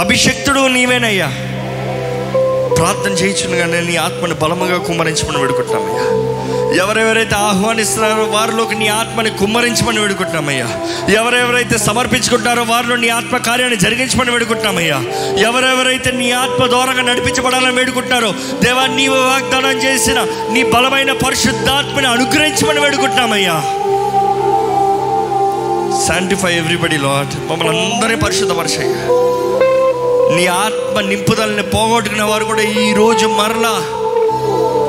అభిషక్తుడు నీవేనయ్యా. ప్రార్థన చేయించునుగానే నీ ఆత్మను బలముగా కుమ్మరించమని వేడుకుంటున్నామయ్యా. ఎవరెవరైతే ఆహ్వానిస్తున్నారో వారిలోకి నీ ఆత్మని కుమ్మరించమని వేడుకుంటున్నామయ్యా. ఎవరెవరైతే సమర్పించుకుంటారో వారిలో నీ ఆత్మ కార్యాన్ని జరిగించమని వేడుకుంటున్నామయ్యా. ఎవరెవరైతే నీ ఆత్మ దూరంగా నడిపించబడాలని వేడుకుంటున్నారో దేవా నీవు వాగ్దానం చేసిన నీ బలమైన పరిశుద్ధాత్మని అనుగ్రహించమని వేడుకుంటున్నామయ్యా. శాంటిఫై ఎవ్రీబడి లాట్ మమ్మల్ని అందరినీ పరిశుద్ధపరిచయ్యా నీ ఆత్మ నింపుదలని పోగొట్టుకున్న వారు కూడా ఈ రోజు మరలా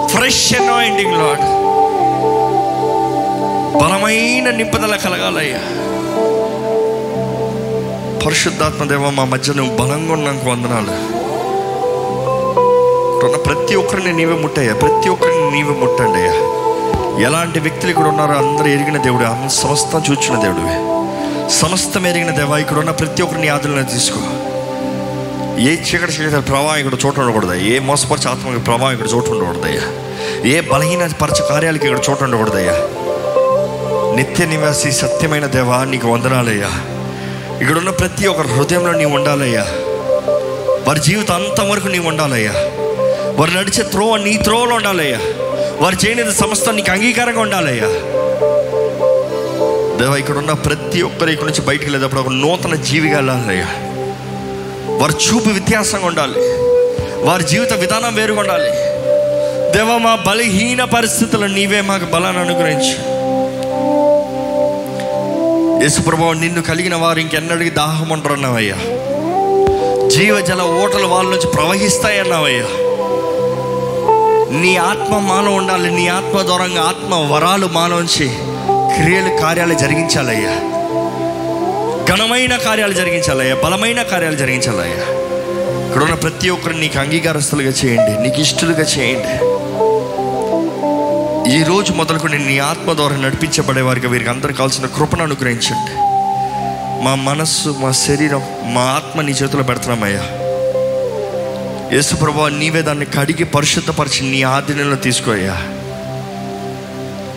ఫ్రెష్ అనాయింటింగ్ లాడ్ బలమైన నింపుదల కలగాలయ్యా. పరిశుద్ధాత్మ దేవ మా మధ్య నువ్వు బలంగా ఉన్నాకు వందనాలు. ఉన్న ప్రతి ఒక్కరిని నీవే ముట్టయ్యా. ప్రతి ఒక్కరిని నీవే ముట్టండి అయ్యా. ఎలాంటి వ్యక్తులు ఇక్కడ ఉన్నారో అందరూ ఎరిగిన దేవుడు. ఆమె సమస్తం చూచిన దేవుడివి. సమస్తం ఎరిగిన దేవా ఇక్కడ ఉన్న ప్రతి ఒక్కరిని ఆదులను తీసుకో. ఏ చీకటి చీకటి ప్రభావం ఇక్కడ చోటు ఉండకూడదు ఏ మోసపరిచే ఆత్మ ప్రభావం ఇక్కడ చోటు ఉండకూడదయ్యా ఏ బలహీన పరచ కార్యాలకి ఇక్కడ చోటు ఉండకూడదయ్యా నిత్య నివాసి సత్యమైన దేవా నీకు వందనాలయ్యా. ఇక్కడ ఉన్న ప్రతి ఒక్కరి హృదయంలో నీవు ఉండాలయ్యా. వారి జీవితం అంతం వరకు నీవు ఉండాలయ్యా. వారు నడిచే త్రోవ నీ త్రోవలో ఉండాలయ్యా. వారు చేయనిది సమస్తం నీకు అంగీకారంగా ఉండాలయ్యా. దేవా ఇక్కడ ఉన్న ప్రతి ఒక్కరు ఇక్కడ నుంచి బయటికి వెళ్ళేటప్పుడు ఒక నూతన జీవిగా వెళ్ళాలయ్యా. వారి చూపు వ్యత్యాసంగా ఉండాలి. వారి జీవిత విధానం వేరుగా ఉండాలి. దేవ మా బలహీన పరిస్థితులు నీవే మాకు బలాన్ని అనుగ్రహించు. యేసుప్రభావం నిన్ను కలిగిన వారు ఇంకెన్నడికి దాహం ఉండరన్నావయ్యా. జీవజల ఓటలు వాళ్ళ నుంచి ప్రవహిస్తాయన్నావయ్యా. నీ ఆత్మ మానవ ఉండాలి నీ ఆత్మ దూరంగా ఆత్మ వరాలు మానవించి క్రియలు కార్యాలు జరిగించాలయ్యా. ఘనమైన కార్యాలు జరిగించాలయ్యా బలమైన కార్యాలు జరిగించాలయ్యా. ఇక్కడ ఉన్న ప్రతి ఒక్కరు నీకు అంగీకారస్తులుగా చేయండి నీకు ఇష్టలుగా చేయండి. ఈ రోజు మొదలుకొని నీ ఆత్మ ద్వారా నడిపించబడే వారికి వీరికి అందరికి కావాల్సిన కృపను అనుగ్రహించండి. మా మనస్సు మా శరీరం మా ఆత్మ నీ చేతిలో పెడుతున్నామయ్యా. యేసు ప్రభా నీవే దాన్ని కడిగి పరిశుద్ధపరిచి నీ ఆధీనంలో తీసుకోయ్యా.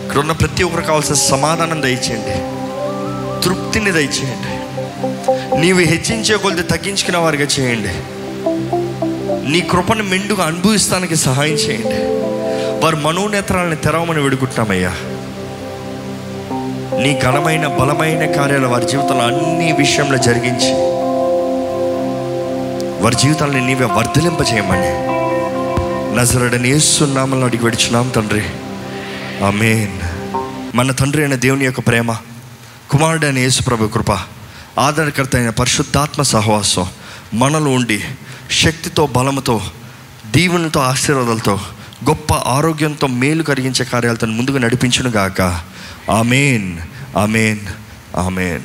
ఇక్కడ ఉన్న ప్రతి ఒక్కరు కావాల్సిన సమాధానం దయచేయండి. తృప్తిని దయచేయండి. నీవు హెచ్చించే కొలిది తగ్గించుకున్న వారిగా చేయండి. నీ కృపను మెండుగా అనుభవిస్తానికి సహాయం చేయండి. వారి మనోనేత్రాలను తెరవమని వేడుకుంటున్నామయ్యా నీ ఘనమైన బలమైన కార్యాలు వారి జీవితంలో అన్ని విషయంలో జరిగించి వారి జీవితాలని నీవే వర్ధలింపజేయమని. నజరడని ఏస్తున్నామని అడిగి విడిచున్నాం తండ్రి. ఆమెన్. మన తండ్రి అయిన దేవుని యొక్క ప్రేమ కుమారుడు అయిన యేసుప్రభు కృప ఆదరణకర్త అయిన పరిశుద్ధాత్మ సహవాసం మనలో ఉండి శక్తితో బలముతో దీవునితో ఆశీర్వాదాలతో గొప్ప ఆరోగ్యంతో మేలు కలిగించే కార్యాలతో ముందుకు నడిపించునుగాక. ఆమెన్. ఆమెన్. ఆమెన్.